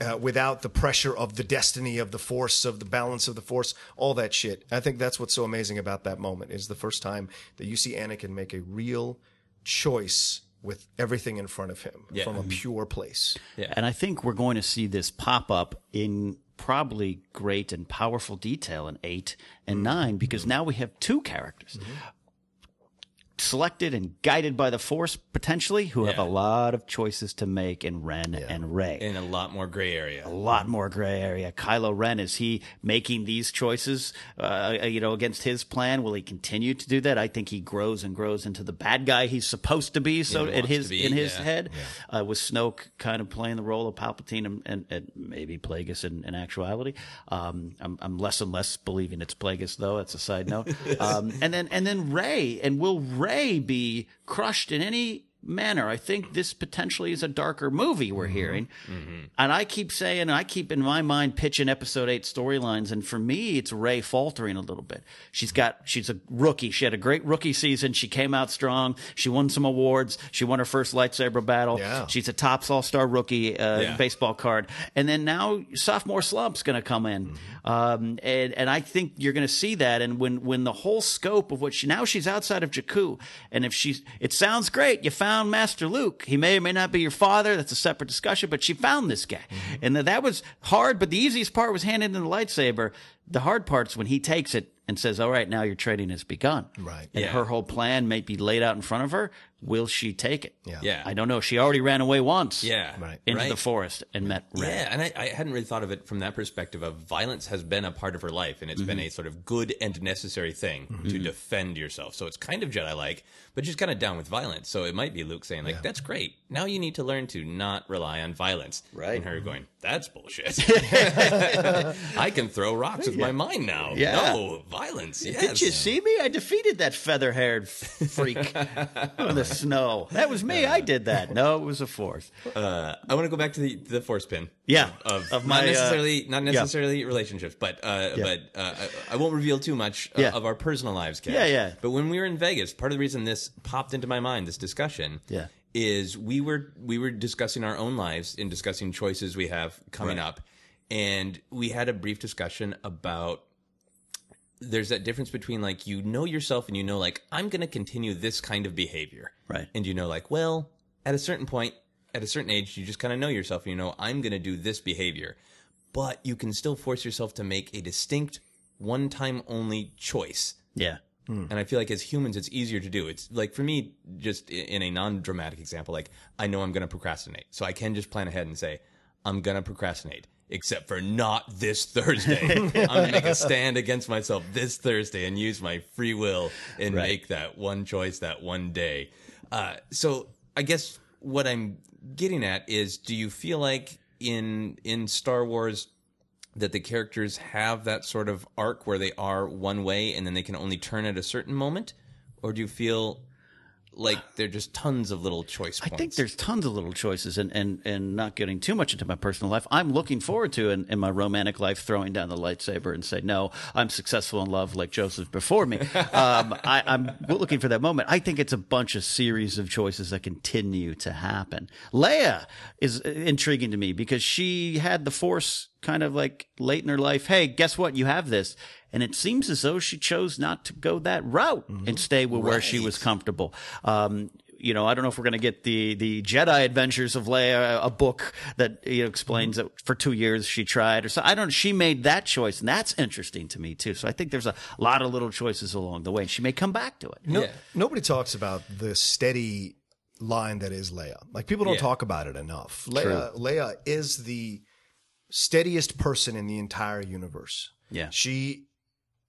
uh, without the pressure of the destiny of the force, of the balance of the force, all that shit. I think that's what's so amazing about that moment is the first time that you see Anakin make a real choice with everything in front of him Yeah. from a mm-hmm. pure place. And I think we're going to see this pop up in probably great and powerful detail in eight and mm-hmm. nine because mm-hmm. now we have two characters. Selected and guided by the Force, potentially, who have a lot of choices to make in Ren and Rey. in a lot more gray area. a lot more gray area. Kylo Ren is he making these choices, uh, you know, against his plan? Will he continue to do that? I think he grows and grows into the bad guy he's supposed to be. So he in his be, in his yeah. head, uh, with Snoke kind of playing the role of Palpatine and, and, and maybe Plagueis in, in actuality. Um, I'm, I'm less and less believing it's Plagueis though. That's a side note. um, and then and then Rey and will Rey be crushed in any manner. I think this potentially is a darker movie we're hearing. And I keep saying, I keep in my mind pitching episode eight storylines. And for me, it's Rey faltering a little bit. She's got, she's a rookie. She had a great rookie season. She came out strong. She won some awards. She won her first lightsaber battle. Yeah. She's a tops all star rookie uh, Yeah. baseball card. And then now sophomore slump's going to come in. Um, and, and I think you're going to see that. And when, when the whole scope of what she, now she's outside of Jakku. And if she's, it sounds great. You found found Master Luke. He may or may not be your father. That's a separate discussion, but she found this guy. Mm-hmm. And that, was hard, but the easiest part was handing in the lightsaber. The hard part's when he takes it and says, all right, now your training has begun. Right. And Yeah. her whole plan may be laid out in front of her. Will she take it? Yeah. Yeah. I don't know. She already ran away once. Yeah. Right. Into Right. the forest and met Ren. Yeah, and I, I hadn't really thought of it from that perspective of violence has been a part of her life, and it's been mm-hmm. a sort of good and necessary thing mm-hmm. to mm-hmm. defend yourself. So it's kind of Jedi like, but she's kind of down with violence. So it might be Luke saying, like, that's great. Now you need to learn to not rely on violence. Right. And her going, that's bullshit. I can throw rocks with my mind now. Yeah. No, violence. Yes. Did you see me? I defeated that feather haired freak in the snow. That was me. I did that. No, it was a force. Uh, I want to go back to the, the force pin. Yeah, Of, of my, uh, necessarily not necessarily relationships, but uh, but uh, I, I won't reveal too much uh, Yeah. of our personal lives. Cash. Yeah, yeah. But when we were in Vegas, part of the reason this popped into my mind, this discussion, Yeah. is we were we were discussing our own lives and discussing choices we have coming up, and we had a brief discussion about there's that difference between like you know yourself and you know like I'm going to continue this kind of behavior. Right. And you know like well, at a certain point, at a certain age you just kind of know yourself and you know I'm going to do this behavior. But you can still force yourself to make a distinct one time only choice. Yeah. Hmm. And I feel like as humans, it's easier to do. It's like for me, just in a non dramatic example, like I know I'm going to procrastinate. So I can just plan ahead and say, I'm going to procrastinate, except for not this Thursday. I'm going to make a stand against myself this Thursday and use my free will and Right. make that one choice that one day. Uh, so I guess what I'm getting at is do you feel like in in Star Wars that the characters have that sort of arc where they are one way and then they can only turn at a certain moment or do you feel like they're just tons of little choice I think there's tons of little choices, and, and, and not getting too much into my personal life. I'm looking forward to in, in my romantic life throwing down the lightsaber and say, no, I'm successful in love like Joseph before me. Um, I, I'm looking for that moment. I think it's a bunch of series of choices that continue to happen. Leia is intriguing to me because she had the Force kind of like late in her life. Hey, guess what? You have this. And it seems as though she chose not to go that route and stay with where she was comfortable. Um, you know, I don't know if we're going to get the the Jedi Adventures of Leia, a book that you know, explains that for two years she tried, or so. I don't. She made that choice, and that's interesting to me too. So I think there's a lot of little choices along the way. She may come back to it. No, Yeah. Nobody talks about the steady line that is Leia. Like people don't Yeah. talk about it enough. Leia, Leia is the steadiest person in the entire universe. Yeah. She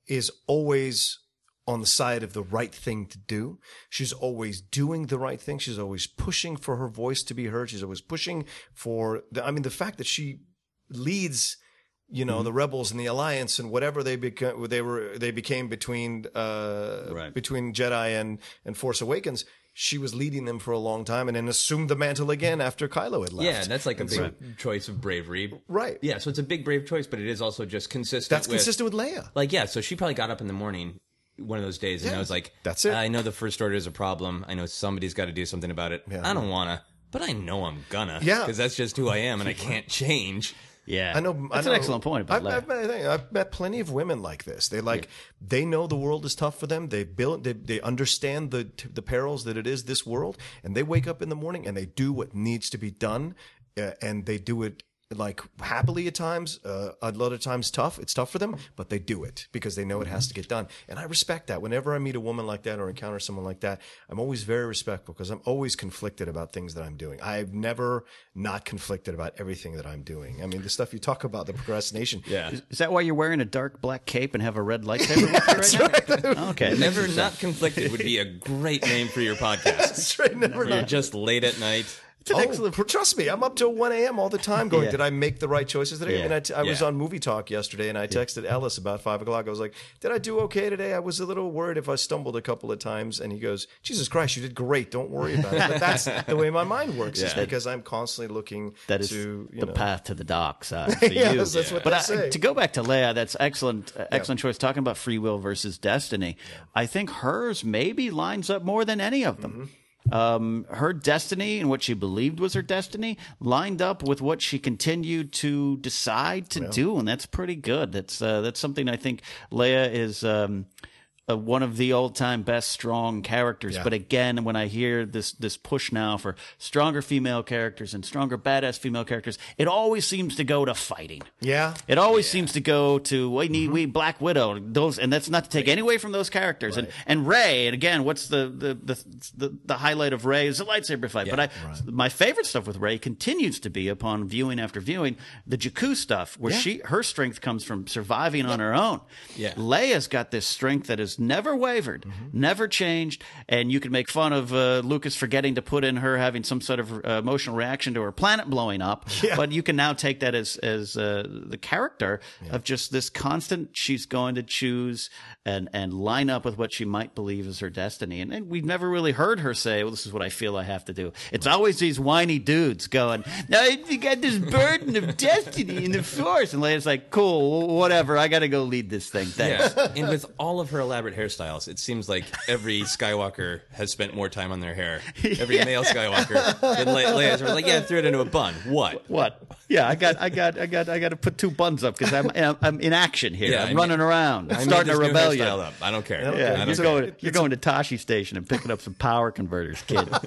is always on the side of the right thing to do. She's always doing the right thing. She's always pushing for her voice to be heard. She's always pushing for the, I mean the fact that she leads you know the rebels and the alliance and whatever they became they were they became between uh Right. between Jedi and and Force Awakens she was leading them for a long time and then assumed the mantle again after Kylo had left yeah that's like a And big so- choice of bravery Right. yeah so it's a big brave choice but it is also just consistent that's with, consistent with Leia like yeah so she probably got up in the morning one of those days and Yeah, I was like that's it. I know the first order is a problem I know somebody's got to do something about it Yeah. I don't want to but I know I'm gonna Yeah. because that's just who I am and I can't change Yeah, I know. That's I know, an excellent point about I've, I've, met, I think I've met plenty of women like this. They like they know the world is tough for them. They build. They, they understand the the perils that it is this world, and they wake up in the morning and they do what needs to be done, uh, and they do it like happily at times. Uh, a lot of times tough. It's tough for them, but they do it because they know it has to get done. And I respect that. Whenever I meet a woman like that or encounter someone like that, I'm always very respectful because I'm always conflicted about things that I'm doing. I've never not conflicted about everything that I'm doing. I mean, the stuff you talk about, the procrastination. yeah Is that why you're wearing a dark black cape and have a red lightsaber with you right now? Okay, Never not conflicted would be a great name for your podcast. That's right. Never You're not. just late at night. It's an Oh, excellent. trust me, I'm up till 1 a.m. all the time going, Yeah. did I make the right choices today? Yeah. And I, t- I was on Movie Talk yesterday and I texted Ellis about 5 o'clock. I was like, did I do okay today? I was a little worried if I stumbled a couple of times. And he goes, Jesus Christ, you did great. Don't worry about it. But that's the way my mind works is because I'm constantly looking That is to, you the know. path to the dark side for Yes, you. that's what but I- say. to go back to Leia, that's excellent, uh, excellent choice. Talking about free will versus destiny, I think hers maybe lines up more than any of them. Mm-hmm. Um, her destiny and what she believed was her destiny lined up with what she continued to decide to do, and that's pretty good. That's uh, that's something I think Leia is. Um, uh, one of the old time best strong characters. Yeah. But again, when I hear this this push now for stronger female characters and stronger badass female characters, it always seems to go to fighting. Yeah. It always seems to go to we need Mm-hmm. we Black Widow those, and that's not to take any away from those characters. And and Rey, and again, what's the the the the, the highlight of Rey is the lightsaber fight. but I my favorite stuff with Rey continues to be upon viewing after viewing the Jakku stuff, where she her strength comes from surviving on her own. Yeah. Leia's got this strength that never wavered, Mm-hmm. never changed, and you can make fun of uh, Lucas forgetting to put in her having some sort of uh, emotional reaction to her planet blowing up, but you can now take that as as uh, the character of just this constant. She's going to choose and and line up with what she might believe is her destiny, and, and we've never really heard her say, "Well, this is what I feel I have to do." It's always these whiny dudes going, "No, you got this burden of destiny in the Force," and Leia's like, "Cool, whatever. I got to go lead this thing." Thanks. Yeah, and with all of her elaborate hairstyles, it seems like every Skywalker has spent more time on their hair. Every male Skywalker. And Le- Leia's like, yeah, threw it into a bun. What? What? Yeah, I got, I got, I got, I got to put two buns up because I'm, I'm, I'm in action here. Yeah, I'm I mean- running around. I'm starting a rebellion. Up. I don't care. I Yeah, you're don't going, you're going to Tosche Station and picking up some power converters, kid.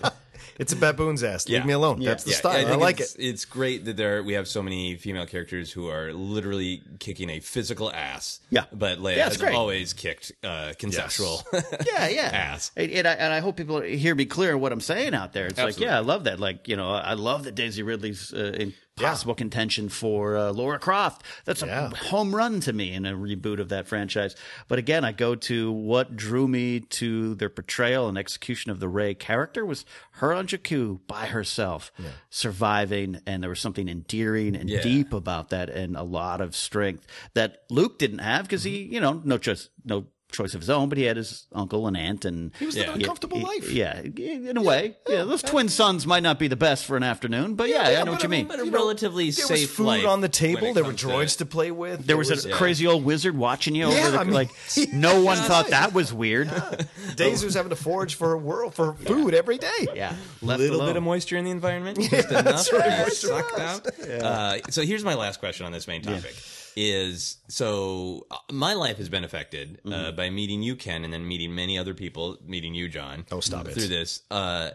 It's a baboon's ass. Leave Yeah. me alone. That's the Yeah, style. I, think like it's, it. It's great that there we have so many female characters who are literally kicking a physical ass. Yeah. but Leia Yeah, has great. always kicked uh, conceptual. yeah, yeah. Ass. And, and, I, and I hope people hear me clear what I'm saying out there. It's like, yeah, I love that. Like, you know, I love that Daisy Ridley's uh, in possible contention for uh, Laura Croft. That's a Yeah. home run to me in a reboot of that franchise. But again, I go to what drew me to their portrayal and execution of the Rey character was her on Jakku by herself, surviving, and there was something endearing and Yeah. deep about that, and a lot of strength that Luke didn't have because he, you know, no choice, no choice of his own, but he had his uncle and aunt, and he was living a comfortable life. Yeah, in a way, yeah. Those twin suns might not be the best for an afternoon, but yeah, I know what you mean. but a relatively There safe was food life on the table. There were comes to- droids to, play with. There was a crazy old wizard watching you Yeah, over the I mean- like. No one thought that was weird. Daisy was having to forage for her world for food every day. Yeah, A little alone. bit of moisture in the environment, just enough to be sucked out. Uh, so here's my last question on this main topic: is so uh, my life has been affected uh, Mm-hmm. by meeting you, Ken, and then meeting many other people, meeting you, John. Oh, stop it. Through this, uh,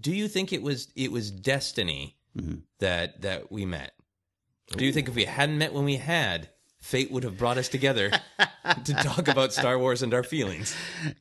do you think it was it was destiny Mm-hmm. that that we met? Do you think if we hadn't met when we had, fate would have brought us together to talk about Star Wars and our feelings?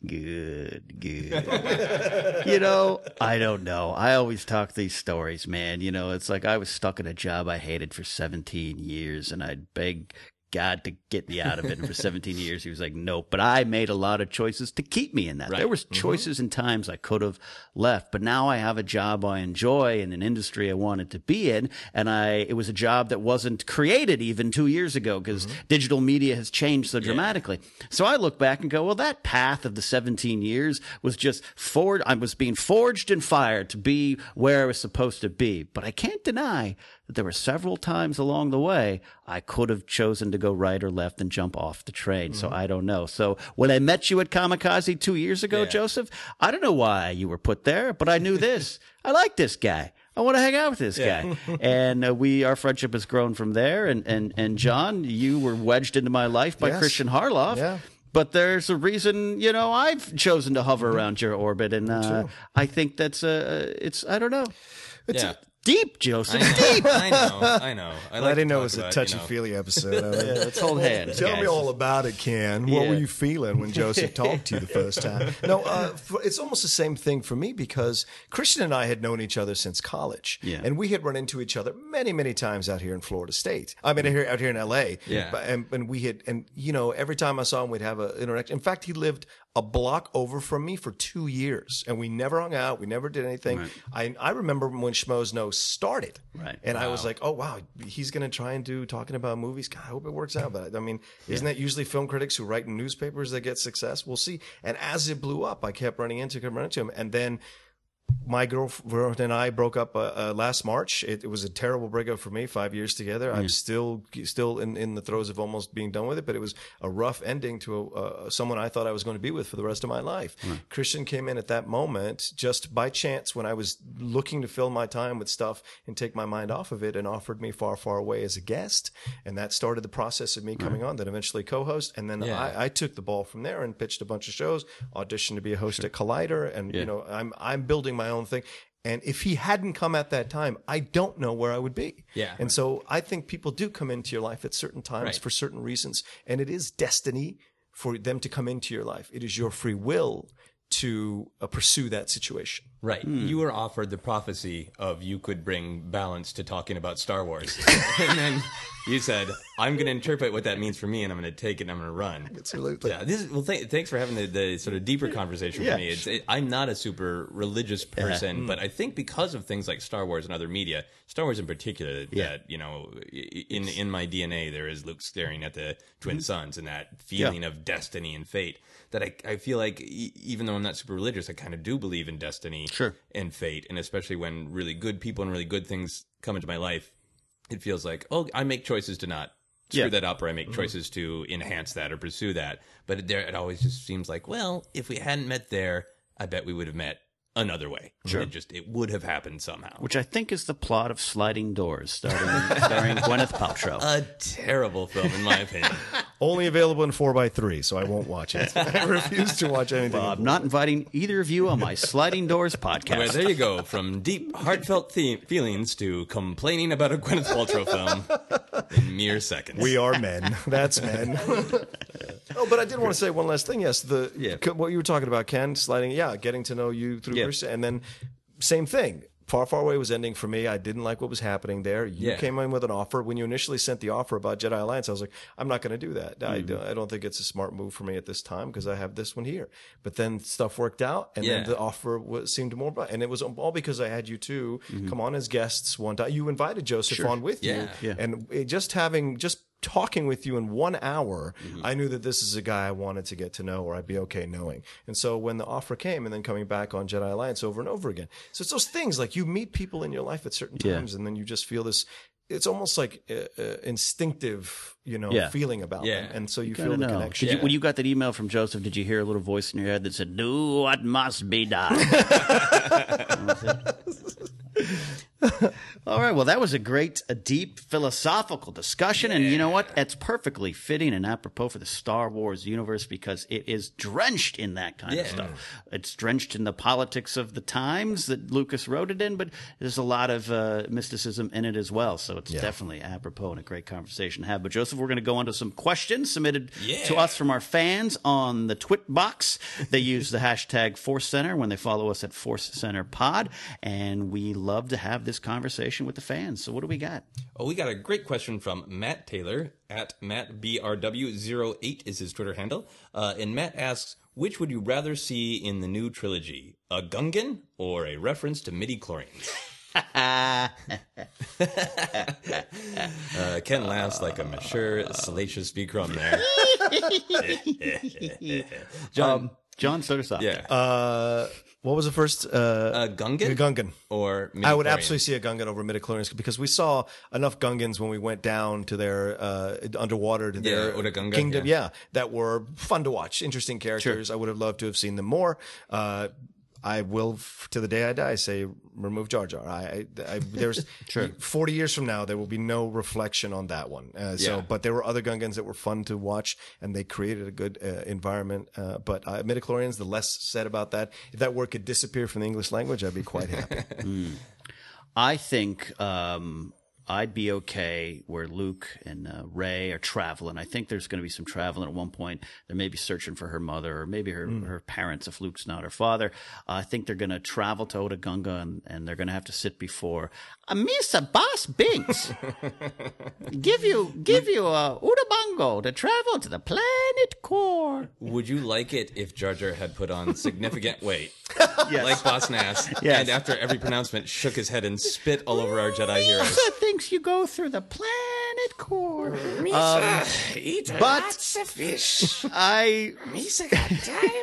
Good, good. you know, I don't know. I always talk these stories, man. You know, it's like I was stuck in a job I hated for 17 years and I'd beg God to get me out of it. And for 17 years, he was like, nope. But I made a lot of choices to keep me in that. There was mm-hmm. choices and times I could have left, but now I have a job I enjoy in an industry I wanted to be in. And I, it was a job that wasn't created even two years ago because mm-hmm. digital media has changed so dramatically. So I look back and go, well, that path of the 17 years was just forged. I was being forged and fired to be where I was supposed to be. But I can't deny that there were several times along the way I could have chosen to go right or left and jump off the train. So I don't know. So when I met you at Comikaze two years ago, Joseph, I don't know why you were put there, but I knew this. I like this guy. I want to hang out with this guy. and uh, we, our friendship has grown from there. And, and, and John, you were wedged into my life by Yes. Christian Harloff. Yeah. But there's a reason, you know, I've chosen to hover around your orbit, and uh, I think that's uh, it's I don't know, it's Yeah. Deep, Joseph, I deep. I know, I know. I, I like to didn't know it was a about, touchy you know, feely episode. I mean, Let's hold hands. Tell guys. me all about it, Ken. What Yeah. were you feeling when Joseph talked to you the first time? No, uh, for, it's almost the same thing for me because Christian and I had known each other since college, Yeah. and we had run into each other many, many times out here in Florida State. I mean, here out here in L.A. Yeah. And, and we had, and you know, every time I saw him, we'd have an interaction. In fact, he lived a block over from me for two years, and we never hung out. We never did anything. I I remember when Schmoes Know started, Right. And I was like, oh wow, he's going to try and do talking about movies. God, I hope it works out. But I mean, isn't that usually film critics who write in newspapers that get success? We'll see. And as it blew up, I kept running into, kept running into him, and then my girlfriend and I broke up uh, uh, last March. It, it was a terrible breakup for me. Five years together. I'm still still in, in the throes of almost being done with it, but it was a rough ending to a, uh, someone I thought I was going to be with for the rest of my life. Christian came in at that moment just by chance when I was looking to fill my time with stuff and take my mind off of it, and offered me far far away as a guest, and that started the process of me coming on. Then eventually co-host, and then Yeah. I, I took the ball from there and pitched a bunch of shows, auditioned to be a host at Collider, and you know I'm I'm building my own thing. And if he hadn't come at that time, I don't know where I would be. Yeah. And so I think people do come into your life at certain times Right. for certain reasons, and it is destiny for them to come into your life. It is your free will to uh, pursue that situation. Right. You were offered the prophecy of you could bring balance to talking about Star Wars. and then you said, I'm going to interpret what that means for me and I'm going to take it and I'm going to run. Absolutely. Yeah, this is, well, th- thanks for having the, the sort of deeper conversation Yeah, with me. It's, it, I'm not a super religious person, Mm. but I think because of things like Star Wars and other media, Star Wars in particular, that you know, in in my DNA there is Luke staring at the Mm-hmm. twin suns and that feeling of destiny and fate. That I I feel like e- even though I'm not super religious, I kind of do believe in destiny Sure. and fate, and especially when really good people and really good things come into my life, it feels like oh I make choices to not screw Yeah. that up or I make mm-hmm. choices to enhance that or pursue that. But it, there it always just seems like well if we hadn't met there, I bet we would have met another way. Sure. It just it would have happened somehow. Which I think is the plot of Sliding Doors, starring, starring Gwyneth Paltrow. a terrible film in my opinion. Only available in 4x3, so I won't watch it. I refuse to watch anything. I'm not inviting either of you on my Sliding Doors Well, podcast. there you go. From deep, heartfelt the- feelings to complaining about a Gwyneth Paltrow film in mere seconds. We are men. That's men. oh, but I did want to say one last thing. Yes, the Yeah. what you were talking about, Ken, sliding. Yeah, getting to know you through Yeah. Christian, and then same thing. Far, far away was ending for me. I didn't like what was happening there. You Yeah. came in with an offer. When you initially sent the offer about Jedi Alliance, I was like, I'm not going to do that. I, Mm-hmm. don't, I don't think it's a smart move for me at this time because I have this one here. But then stuff worked out, and then the offer was, seemed more. And it was all because I had you 2 come on as guests one time. You invited Joseph on with Mm-hmm. Yeah. you, Yeah. and it, just having just talking with you in one hour, Mm-hmm. I knew that this is a guy I wanted to get to know or I'd be okay knowing. And so when the offer came and then coming back on Jedi Alliance over and over again. So it's those things like you meet people in your life at certain Yeah. times and then you just feel this, it's almost like uh, uh, instinctive, you know, Yeah. feeling about Yeah. them. And so you Gotta feel the know. connection. Did you, when you got that email from Joseph, did you hear a little voice in your head that said, "Do what must be done"? All right. Well, that was a great, a deep philosophical discussion, and you know what? That's perfectly fitting and apropos for the Star Wars universe because it is drenched in that kind of stuff. It's drenched in the politics of the times that Lucas wrote it in, but there's a lot of uh, mysticism in it as well. So it's definitely apropos and a great conversation to have. But Joseph, we're going to go on to some questions submitted to us from our fans on the Twit box. They use the hashtag Force Center when they follow us at Force Center Pod, and we love to have this conversation with the fans. So what do we got? Oh, we got a great question from Matt Taylor at MattBRW08 is his Twitter handle. Uh, and Matt asks, which would you rather see in the new trilogy? A Gungan or a reference to midi chlorians? uh, Ken laughs like a mature, Salacious B. Crumb there. John, John Sodersoft. yeah. uh, what was the first? Uh, a Gungan? Gungan. Or I would midichlorian? absolutely see a Gungan over midichlorians because we saw enough Gungans when we went down to their uh, underwater to their Otoh Gungan, kingdom. yeah. Yeah. that were fun to watch, interesting characters. I would have loved to have seen them more. Uh, I will, f- to the day I die, say remove Jar Jar. I, I, I there's forty years from now there will be no reflection on that one. Uh, so, Yeah. but there were other Gungans that were fun to watch, and they created a good uh, environment. Uh, but uh, midichlorians, the less said about that, if that word could disappear from the English language, I'd be quite happy. I think um, I'd be okay where Luke and uh, Rey are traveling. I think there's going to be some traveling at one point. They may be searching for her mother or maybe her, her parents if Luke's not her father. Uh, I think they're going to travel to Otoh Gunga and, and they're going to have to sit before a Misa Boss Binks. give you give you a Udabungo to travel to the planet core. Would you like it if Jar Jar had put on significant weight? Like Boss Nass. Yes. And after every pronouncement, shook his head and spit all over our Jedi heroes. Thinks you go through the planet core. Misa, eat but- lots of fish. I Misa got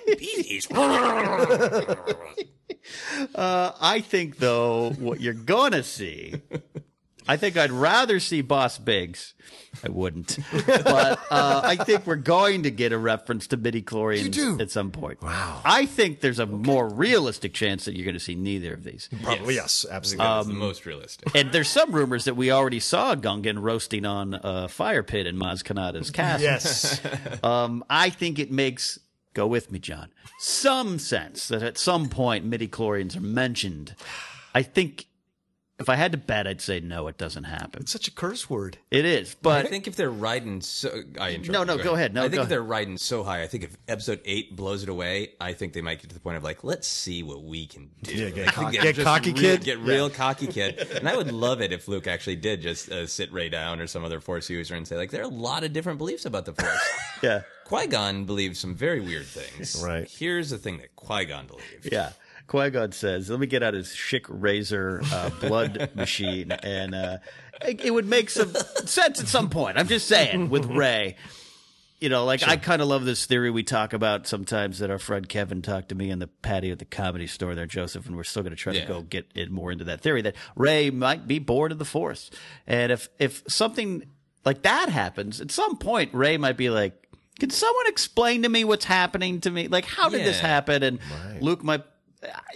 diabetes. uh, I think though what you're gonna see, I think I'd rather see Boss Biggs. I wouldn't, but uh, I think we're going to get a reference to midi chlorians at some point. Wow! I think there's a more realistic chance that you're going to see neither of these. Probably yes, absolutely. That's the most realistic. And there's some rumors that we already saw Gungan roasting on a fire pit in Maz Kanata's castle. yes. Um, I think it makes go with me, John. Some sense that at some point midi chlorians are mentioned. I think if I had to bet, I'd say no, it doesn't happen. It's such a curse word. It is, but I think if they're riding so, I No, no, go ahead. No, I think go if they're riding so high, I think if episode eight blows it away, I think they might get to the point of like, let's see what we can do. Yeah, get Like, cocky- get get cocky real- kid? get real cocky kid. And I would love it if Luke actually did just uh, sit Rey down or some other Force user and say like, there are a lot of different beliefs about the Force. yeah, Qui Gon believes some very weird things. Right. Here's the thing that Qui Gon believes. yeah. Qui Gon says, "Let me get out his Schick razor uh, blood machine," and uh, it, it would make some sense at some point. I'm just saying with Rey. You know, like I kind of love this theory we talk about sometimes that our friend Kevin talked to me in the patio at the comedy store there, Joseph, and we're still going to try Yeah. to go get it more into that theory that Rey might be bored of the Force, and if if something like that happens at some point, Rey might be like, "Can someone explain to me what's happening to me? Like, how did this happen?" And Luke might.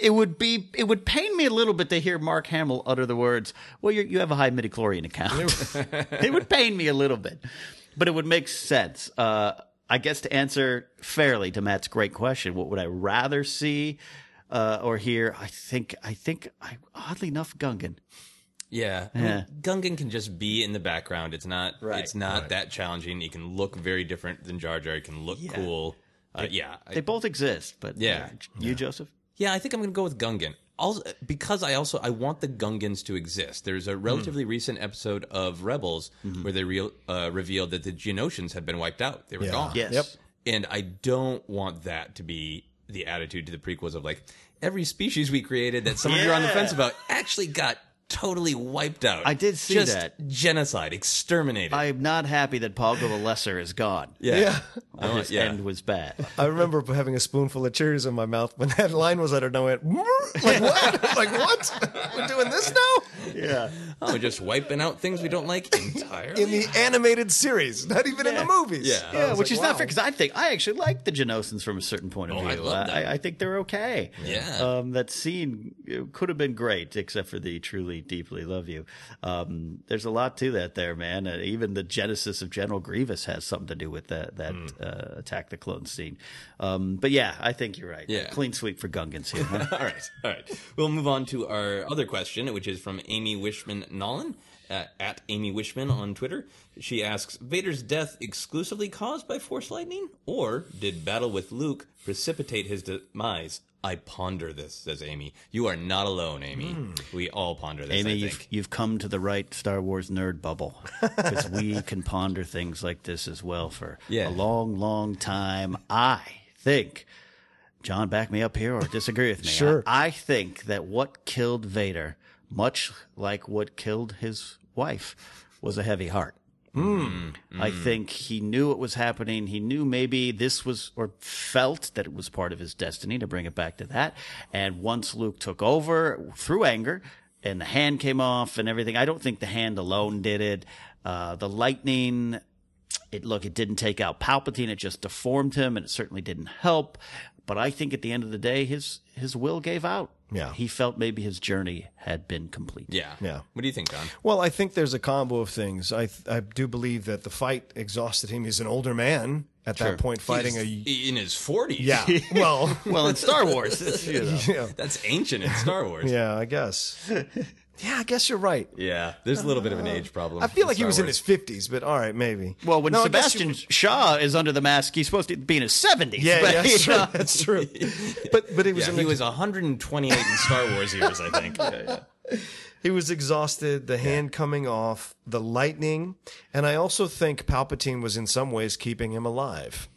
It would be. It would pain me a little bit to hear Mark Hamill utter the words, "Well, you you have a high midichlorian account." it would pain me a little bit, but it would make sense. Uh, I guess to answer fairly to Matt's great question, what would I rather see uh, or hear? I think. I think. I, oddly enough, Gungan. Yeah. I mean, Gungan can just be in the background. It's not Right. it's not that challenging. He can look very different than Jar Jar. He can look cool. Uh, yeah. I- They both exist, but Yeah. you, Joseph. Yeah, I think I'm going to go with Gungan. Also, because I also I want the Gungans to exist. There's a relatively recent episode of Rebels where they real uh, revealed that the Geonosians had been wiped out. They were Yeah. gone. Yes. Yep. And I don't want that to be the attitude to the prequels of like every species we created that some of you are on the fence about actually got totally wiped out. I did see Just that. genocide, exterminated. I'm not happy that Poggle the Lesser is gone. yeah. Yeah. I His yeah. end was bad. I remember having a spoonful of Cheerios in my mouth when that line was uttered. and I went, "What? like what? like what? We're doing this now yeah. Oh, we're just wiping out things we don't like entirely. in the animated series, not even in the movies. Yeah. I Yeah, was which like, is not wow. fair because I think I actually like the Genosans from a certain point of Oh, view. I love them. I, I think they're okay. Yeah. um, that scene uh, could have been great, except for the truly deeply love you. Um, there's a lot to that there, man. Uh, even the genesis of General Grievous has something to do with that that Hmm. uh, attack the clone scene. Um, but yeah, I think you're right. Yeah. clean sweep for Gungans here. Huh? all right, all right. We'll move on to our other question, which is from Amy Wishman Nolan. Uh, at Amy Wishman on Twitter. She asks Vader's death exclusively caused by Force lightning, or did battle with Luke precipitate his demise? I ponder this, says Amy. You are not alone, Amy. Hmm. We all ponder this. Amy, I you've, you've come to the right Star Wars nerd bubble because we can ponder things like this as well for Yeah. a long, long time. I think, John, back me up here or disagree with me. Sure. I, I think that what killed Vader, much like what killed his wife, was a heavy heart. I think he knew it was happening. He knew maybe this was, or felt that it was part of his destiny to bring it back to that. And once Luke took over through anger and the hand came off and everything, I don't think the hand alone did it. Uh, the lightning, it look, it didn't take out Palpatine. It just deformed him and it certainly didn't help. But I think at the end of the day, his, his will gave out. Yeah. He felt maybe his journey had been complete. yeah. Yeah. What do you think, John? Well, I think there's a combo of things. I I do believe that the fight exhausted him. He's an older man at that point, fighting He's a in his 40s. yeah. Well, Well, in Star Wars, it's, you know. yeah, That's ancient in Star Wars. yeah. I guess. Yeah, I guess you're right. Yeah, there's a little bit of an uh, age problem. I feel like he Star was in his fifties, but all right, maybe. Well, when No, I guess Sebastian you- Shaw is under the mask, he's supposed to be in his seventies. yeah, but, yeah, that's true. That's true. But but he was Yeah, in he the- was 128 in Star Wars years, I think. Yeah, yeah. He was exhausted, the hand coming off, the lightning, and I also think Palpatine was in some ways keeping him alive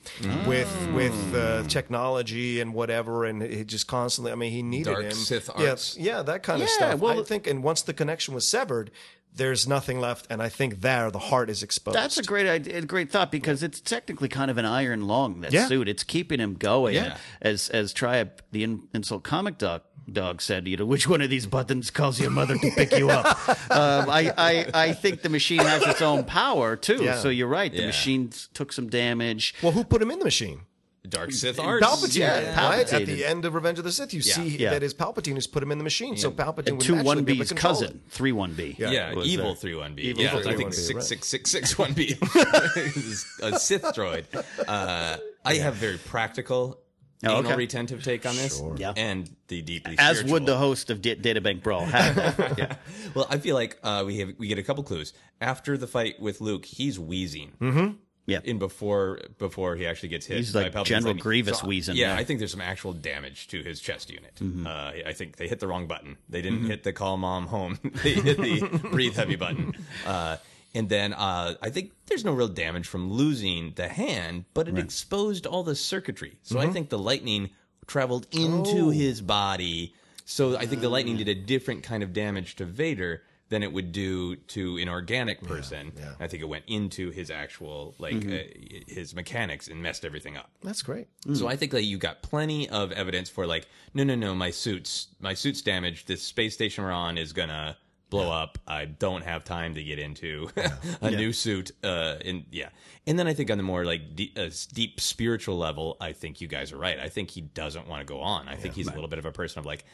with with uh, technology and whatever, and he just constantly. I mean, he needed Dark him. Sith Yeah, arts. yeah, that kind of Yeah, stuff. well- I think, and once the connection was severed, there's nothing left, and I think there the heart is exposed. That's a great idea, a great thought because it's technically kind of an iron lung that Yeah. suit. It's keeping him going. Yeah. As as Triumph, the in, insult comic dog dog said, you know, which one of these buttons calls your mother to pick you up? um, I, I I think the machine has its own power too. Yeah. So you're right. The Yeah. machine took some damage. well, who put him in the machine? Dark Sith arts. Palpatine, Yeah, right? Palpatine. At the end of Revenge of the Sith, you see Yeah. that is Palpatine who's put him in the machine. So Palpatine And would two naturally one be able B's to cousin, it. three one B. Yeah, evil three one B. Yeah, I think 1B, six right. six six six one B. A Sith droid. Uh, I have very practical, Oh, anal okay. retentive take on this, Yeah. and the deeply As spiritual. would the host of D- Databank Brawl have. yeah. Well, I feel like uh, we have we get a couple clues after the fight with Luke. He's wheezing. Yeah. In before before he actually gets hit, He's like Palpatine's General lightning. Grievous So, wheezing, Yeah, yeah. I think there's some actual damage to his chest unit. Mm-hmm. Uh, I think they hit the wrong button. They didn't hit the call mom home. they hit the breathe heavy button. Uh, and then uh, I think there's no real damage from losing the hand, but it exposed all the circuitry. So Mm-hmm. I think the lightning traveled into Oh. his body. So I think the lightning did a different kind of damage to Vader than it would do to an organic person. I think it went into his actual like Mm-hmm. uh, his mechanics and messed everything up. That's great. So I think that you got plenty of evidence for like, no, no, no, my suits, my suit's damaged. This space station we're on is gonna blow up. I don't have time to get into a new suit. Uh, and yeah, and then I think on the more like deep, uh, deep spiritual level, I think you guys are right. I think he doesn't want to go on. I think he's a little bit of a person of like,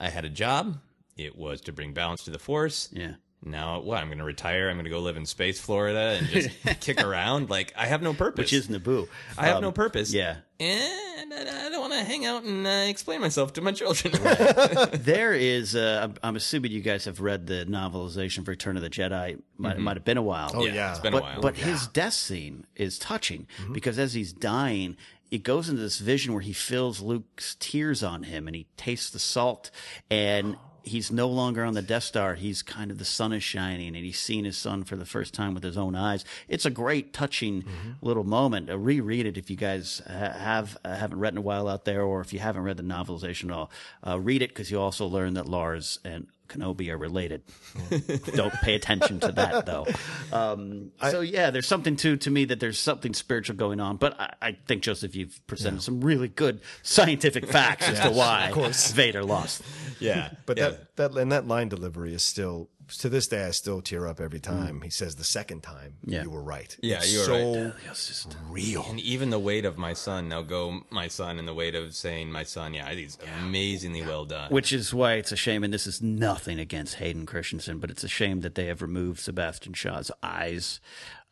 I had a job. It was to bring balance to the force. Yeah. Now what? I'm going to retire. I'm going to go live in space, Florida, and just kick around. Like I have no purpose. Which is Naboo. I have Um, no purpose. Yeah. And I I don't want to hang out and uh, explain myself to my children. There is, uh, I'm- I'm assuming you guys have read the novelization of Return of the Jedi. Might, might have been a while. Oh, yeah. It's been but, a while. But his death scene is touching because as he's dying, it goes into this vision where he feels Luke's tears on him and he tastes the salt and he's no longer on the Death Star. He's kind of the sun is shining and he's seen his son for the first time with his own eyes. It's a great, touching little moment. Uh, reread it if you guys ha- have uh, haven't read in a while out there, or if you haven't read the novelization at all. Uh, read it because you also learn that Lars and Kenobi are related. Don't pay attention to that though. Um, so yeah, there's something to to me that there's something spiritual going on. But I, I think Joseph, you've presented some really good scientific facts as to why Vader lost. yeah, But yeah. that that and that line delivery is still to this day I still tear up every hmm. time he says the second time Yeah. you were right. Yeah, It's you were so right. real. and even the weight of my son. Now go, my son, and the weight of saying my son. Yeah, he's think it's amazingly well done. Which is why it's a shame, and this is nothing against Hayden Christensen, but it's a shame that they have removed Sebastian Shaw's eyes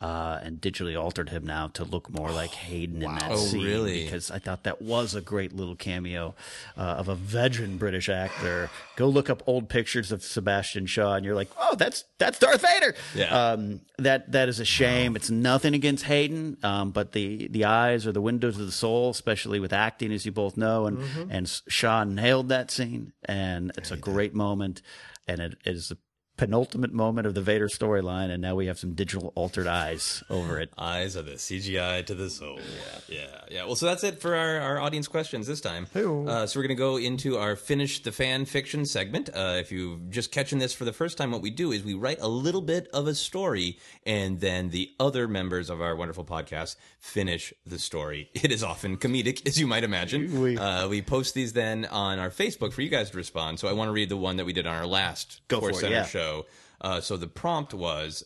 uh, and digitally altered him now to look more like Hayden in that Oh, scene. really? Because I thought that was a great little cameo uh, of a veteran British actor. Go look up old pictures of Sebastian Shaw, and you're like, oh, that's that's Darth Vader. Yeah. Um, that that is a shame. It's nothing against Hayden, um, but the the eyes are the windows of the soul, especially with acting, as you both know. And and Shaw nailed that scene, and it's a great moment, and it is penultimate moment of the Vader storyline. And now we have some digital altered eyes over it. Eyes of the CGI to the soul. Yeah, yeah, yeah. Well, so that's it for our, our audience questions this time. Uh, so we're going to go into our finish the fan fiction segment. Uh, if you're just catching this for the first time, what we do is we write a little bit of a story, and then the other members of our wonderful podcast finish the story. It is often comedic, as you might imagine. We, uh, we post these then on our Facebook for you guys to respond. So I want to read the one that we did on our last Go Force for it, Center yeah. show. Uh, so the prompt was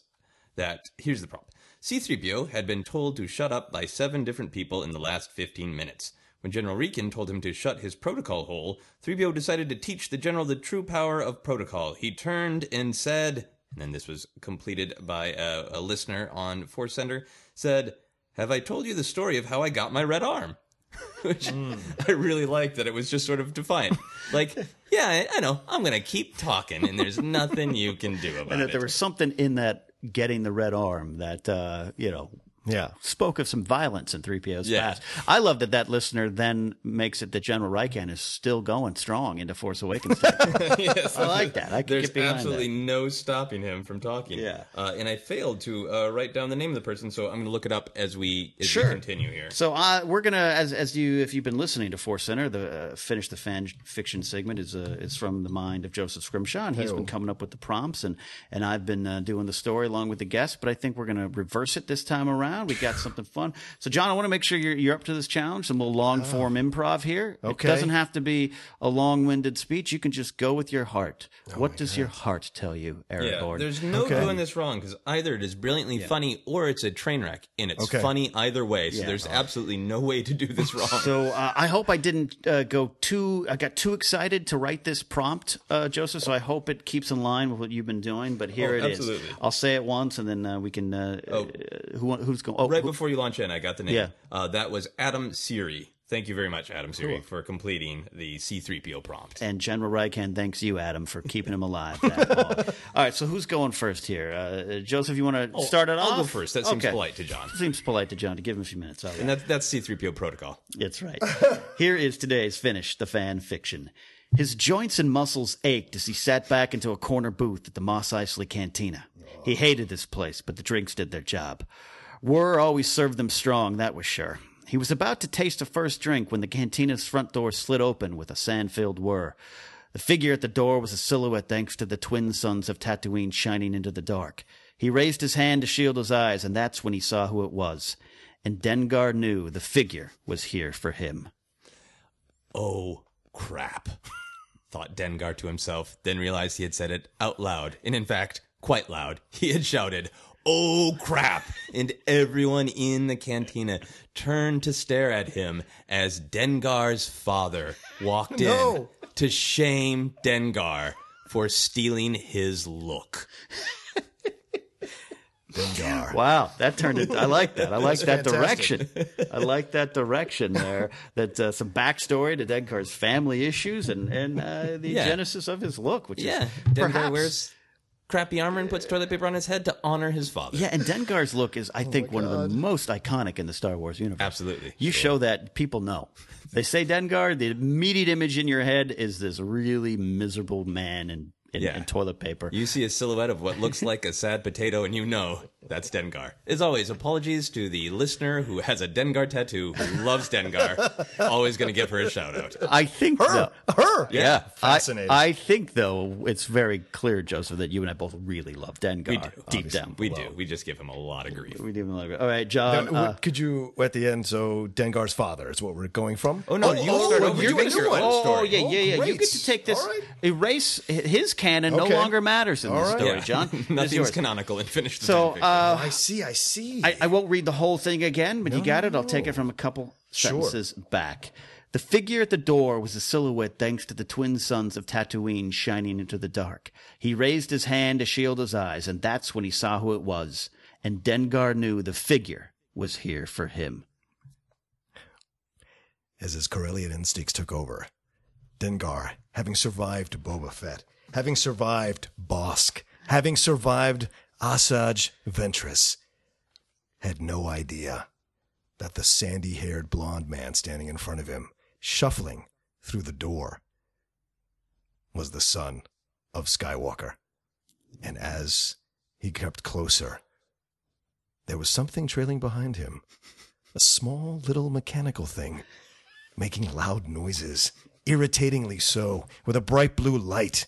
that here's the prompt. C3PO had been told to shut up by seven different people in the last 15 minutes. When General Rieekan told him to shut his protocol hole, 3PO decided to teach the general the true power of protocol. He turned and said, and then this was completed by a, a listener on Force Center, said, Have I told you the story of how I got my red arm? Which I really liked that it was just sort of defiant. Like, yeah, I, I know, I'm going to keep talking, and there's nothing you can do about it. And that there was something in that getting the red arm that uh, you know Yeah. spoke of some violence in 3PO's Yeah. past. I love that that listener then makes it that General Rieekan is still going strong into Force Awakens. yes, I like that. I There's get absolutely that. no stopping him from talking. Yeah. Uh, and I failed to uh, write down the name of the person, so I'm going to look it up as we as Sure. we continue here. So uh, we're gonna, as as you, if you've been listening to Force Center, the uh, finish the fan fiction segment is uh, is from the mind of Joseph Scrimshaw, and he's been coming up with the prompts, and and I've been uh, doing the story along with the guests. But I think we're gonna reverse it this time around. We got something fun. So John, I want to make sure you're you're up to this challenge. Some little long form improv here. okay. It doesn't have to be a long winded speech. You can just go with your heart. what does your heart tell you, Eric Yeah, Gordon? there's no Okay. doing this wrong because either it is brilliantly funny or it's a train wreck, and it's Okay. funny either way. So there's absolutely no way to do this wrong. So uh, I hope I didn't uh, go too. I got too excited to write this prompt, uh, Joseph. So I hope it keeps in line with what you've been doing. But here Oh, it is. absolutely. I'll say it once, and then uh, we can. Uh, Oh. uh, who who's going? Oh, right who- before you launch in, I got the name. Yeah. Uh, that was Adam Siri. Thank you very much, Adam Siri, for completing the C3PO prompt. and General Rieekan thanks you, Adam, for keeping him alive. that. All right, so who's going first here? Uh, Joseph, you want to start it off? Oh, I'll go first. That seems Okay. polite to John. Seems polite to John to give him a few minutes. All right. And that, that's C3PO protocol. That's right. Here is today's finish, the fan fiction. His joints and muscles ached as he sat back into a corner booth at the Mos Eisley Cantina. He hated this place, but the drinks did their job. Wuher always served them strong, that was sure. He was about to taste a first drink when the cantina's front door slid open with a sand filled whir. The figure at the door was a silhouette thanks to the twin suns of Tatooine shining into the dark. He raised his hand to shield his eyes, and that's when he saw who it was. And Dengar knew the figure was here for him. Oh, crap. Thought Dengar to himself, then realized he had said it out loud. And in fact, quite loud. He had shouted, Oh, crap. And everyone in the cantina turned to stare at him as Dengar's father walked No. in to shame Dengar for stealing his look. Dengar. Wow, that turned it. I like that. I like that fantastic. direction. I like that direction there. That uh, some backstory to Dengar's family issues and and uh, the Yeah. genesis of his look, which Yeah. is Dengar perhaps- wears crappy armor and puts toilet paper on his head to honor his father. Yeah, and Dengar's look is, I oh think, one of the most iconic in the Star Wars universe. Absolutely. You show that, people know. They say Dengar, the immediate image in your head is this really miserable man in, in, Yeah. in toilet paper. You see a silhouette of what looks like a sad potato, and you know that's Dengar. As always, apologies to the listener who has a Dengar tattoo who loves Dengar. Always going to give her a shout out. I think though- Her. Yeah, Fascinating. I, I think though it's very clear, Joseph, that you and I both really love Dengar We do. deep down. We do. We just give him a lot of grief. We do love it. All right, John. Uh, uh, could you at the end? So Dengar's father is what we're going from. Oh, no, you start over. you're You gonna make your own oh, story. yeah, yeah, yeah. You get to take this. All right. Erase his canon. No longer matters in All this right. story, Yeah. John. Nothing's canonical and finish the So, uh, I see. I see. I, I won't read the whole thing again, but you got it. I'll take it from a couple Sure. sentences back. The figure at the door was a silhouette thanks to the twin suns of Tatooine shining into the dark. He raised his hand to shield his eyes, and that's when he saw who it was. And Dengar knew the figure was here for him. as his Corellian instincts took over. Dengar, having survived Boba Fett, having survived Bossk, having survived Asajj Ventress, had no idea that the sandy haired blond man standing in front of him, shuffling through the door, was the son of Skywalker. And as he crept closer, there was something trailing behind him. A small little mechanical thing making loud noises, irritatingly so, with a bright blue light.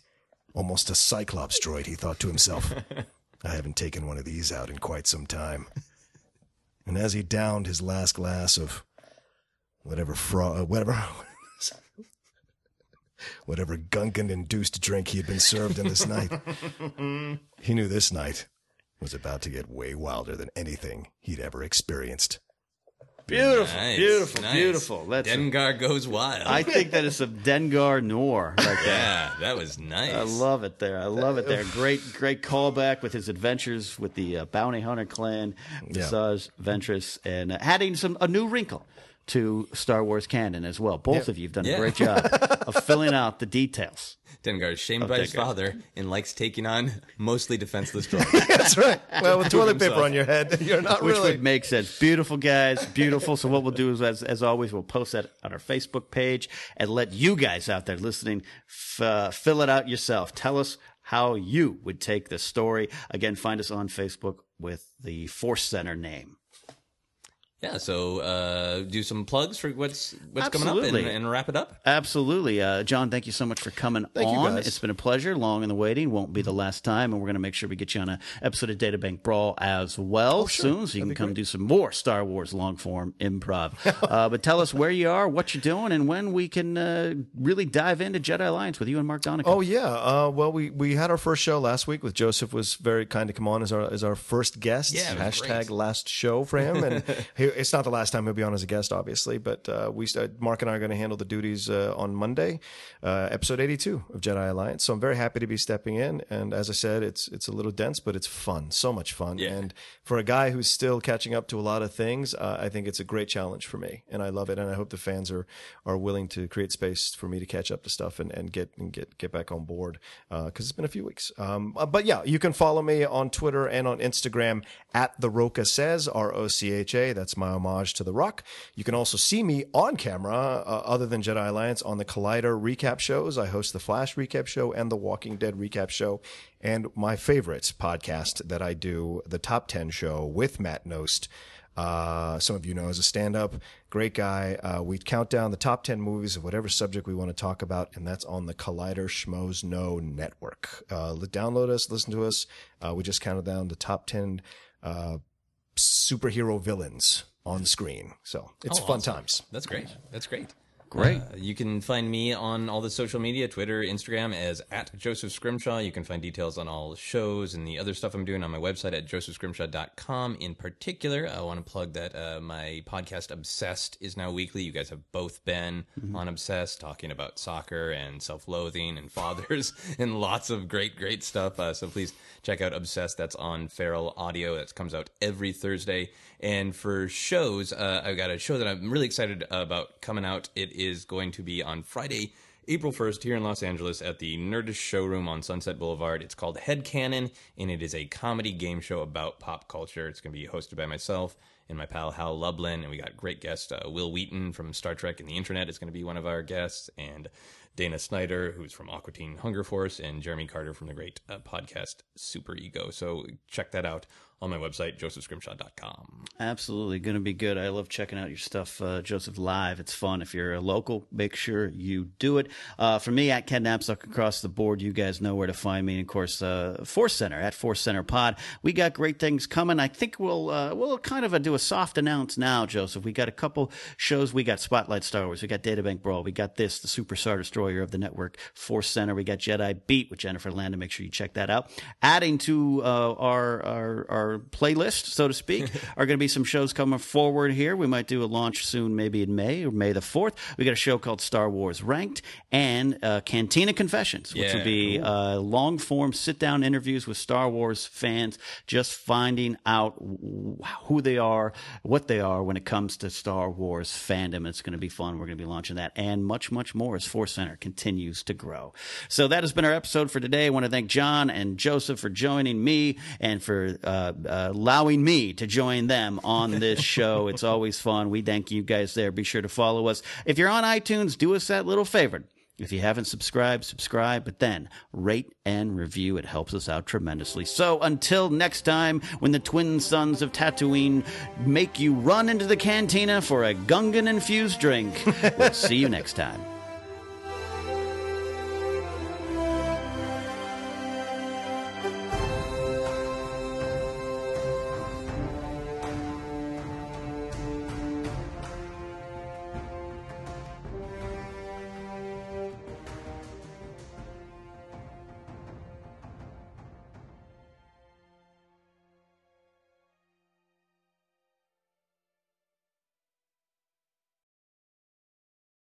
Almost a Cyclops droid, he thought to himself. I haven't taken one of these out in quite some time. And as he downed his last glass of whatever fro- uh, whatever whatever Gungan induced drink he had been served in this night, he knew this night was about to get way wilder than anything he'd ever experienced. Beautiful, Nice, beautiful, nice. beautiful. That's a- Dengar goes wild. I think that is some Dengar noir right yeah, that was nice. I love it there. I love it there. Great, great callback with his adventures with the uh, bounty hunter clan, Yeah. Asajj Ventress, and uh, adding some a new wrinkle to Star Wars canon as well. Both of you have done Yeah. a great job of filling out the details. Dengar is shamed Of by his father and likes taking on mostly defenseless droids. That's right. Well, with toilet paper on your head, you're not Which really. would make sense. Beautiful guys, beautiful. So what we'll do is, as, as always, we'll post that on our Facebook page and let you guys out there listening f- uh, fill it out yourself. Tell us how you would take the story. Again, find us on Facebook with the Force Center name. Yeah, so uh, do some plugs for what's what's coming up and, and wrap it up. Absolutely. Uh, John, thank you so much for coming Thank you, on. guys. It's been a pleasure. Long in the waiting. Won't be the last time. And we're going to make sure we get you on an episode of Data Bank Brawl as well soon so you can come do some more Star Wars long form improv. uh, but tell us where you are, what you're doing, and when we can uh, really dive into Jedi Alliance with you and Mark Donica. Oh yeah. Uh, well, we, we had our first show last week with Joseph. Was very kind to come on as our as our first guest. Yeah, Hashtag great. last show for him, and he, it's not the last time he'll be on as a guest, obviously. But uh, we uh, Mark and I are going to handle the duties uh, on Monday, uh, episode eighty two of Jedi Alliance. So I'm very happy to be stepping in. And as I said, it's it's a little dense, but it's fun. So much fun. Yeah. And for a guy who's still catching up to a lot of things, uh, I think it's a great challenge for me, and I love it. And I hope the fans are are willing to create space for me to catch up to stuff and, and get and get get back on board because it's been a few weeks. Um, uh, but yeah, you can follow me on Twitter and on Instagram at the Rocha says R O C H A. That's my homage to the Rock. You can also see me on camera, uh, other than Jedi Alliance, on the Collider recap shows. I host the Flash recap show and the Walking Dead recap show. And my favorite podcast that I do, the Top 10 show with Matt Knost. Uh, some of you know as a stand up, great guy. Uh, we count down the top 10 movies of whatever subject we want to talk about, and that's on the Collider Schmoes Know network. Uh, download us, listen to us. Uh, we just counted down the top 10 uh, superhero villains on screen. So it's Oh, fun awesome. times. That's great. That's great. Great. Uh, you can find me on all the social media, Twitter, Instagram, as at Joseph Scrimshaw. You can find details on all the shows and the other stuff I'm doing on my website at josephscrimshaw.com. In particular, I want to plug that uh, my podcast, Obsessed, is now weekly. You guys have both been on Obsessed, talking about soccer and self loathing and fathers and lots of great, great stuff. Uh, so please check out Obsessed. That's on Feral Audio. That comes out every Thursday. And for shows, uh, I've got a show that I'm really excited about coming out. It is going to be on Friday, April 1st, here in Los Angeles at the Nerdist Showroom on Sunset Boulevard. It's called Headcanon, and it is a comedy game show about pop culture. It's going to be hosted by myself and my pal Hal Lublin, and we got great guest uh, Wil Wheaton from Star Trek and the Internet is going to be one of our guests, and Dana Snyder, who's from Aqua Teen Hunger Force, and Jeremy Carter from the great uh, podcast Super Ego. So check that out on my website, josephscrimshaw.com. Absolutely, going to be good. I love checking out your stuff, uh, Joseph, live. It's fun. If you're a local, make sure you do it. Uh, for me, at Ken Napzok across the board, you guys know where to find me. And of course, uh, Force Center at Force Center Pod. We got great things coming. I think we'll uh, we'll kind of uh, do a soft announce now, Joseph. We got a couple shows. We got Spotlight Star Wars. We got Databank Brawl. We got this, the Super Star Destroyer of the network, Force Center. We got Jedi Beat with Jennifer Landon. Make sure you check that out. Adding to uh, our, our our playlist, so to speak, are going to be some shows coming forward here. We might do a launch soon, maybe in May or May the fourth. We got a show called Star Wars Ranked and uh, Cantina Confessions, which Yeah. will be uh, long form sit down interviews with Star Wars fans, just finding out w- who they are, what they are when it comes to Star Wars fandom. It's going to be fun. We're going to be launching that and much, much more as Force Center continues to grow. So that has been our episode for today. I want to thank John and Joseph for joining me and for uh, Uh, allowing me to join them on this show. It's always fun. We thank you guys there. Be sure to follow us. If you're on iTunes, do us that little favor. If you haven't subscribed, subscribe, but then rate and review. It helps us out tremendously. So until next time, when the twin suns of Tatooine make you run into the cantina for a Gungan infused drink, we'll see you next time.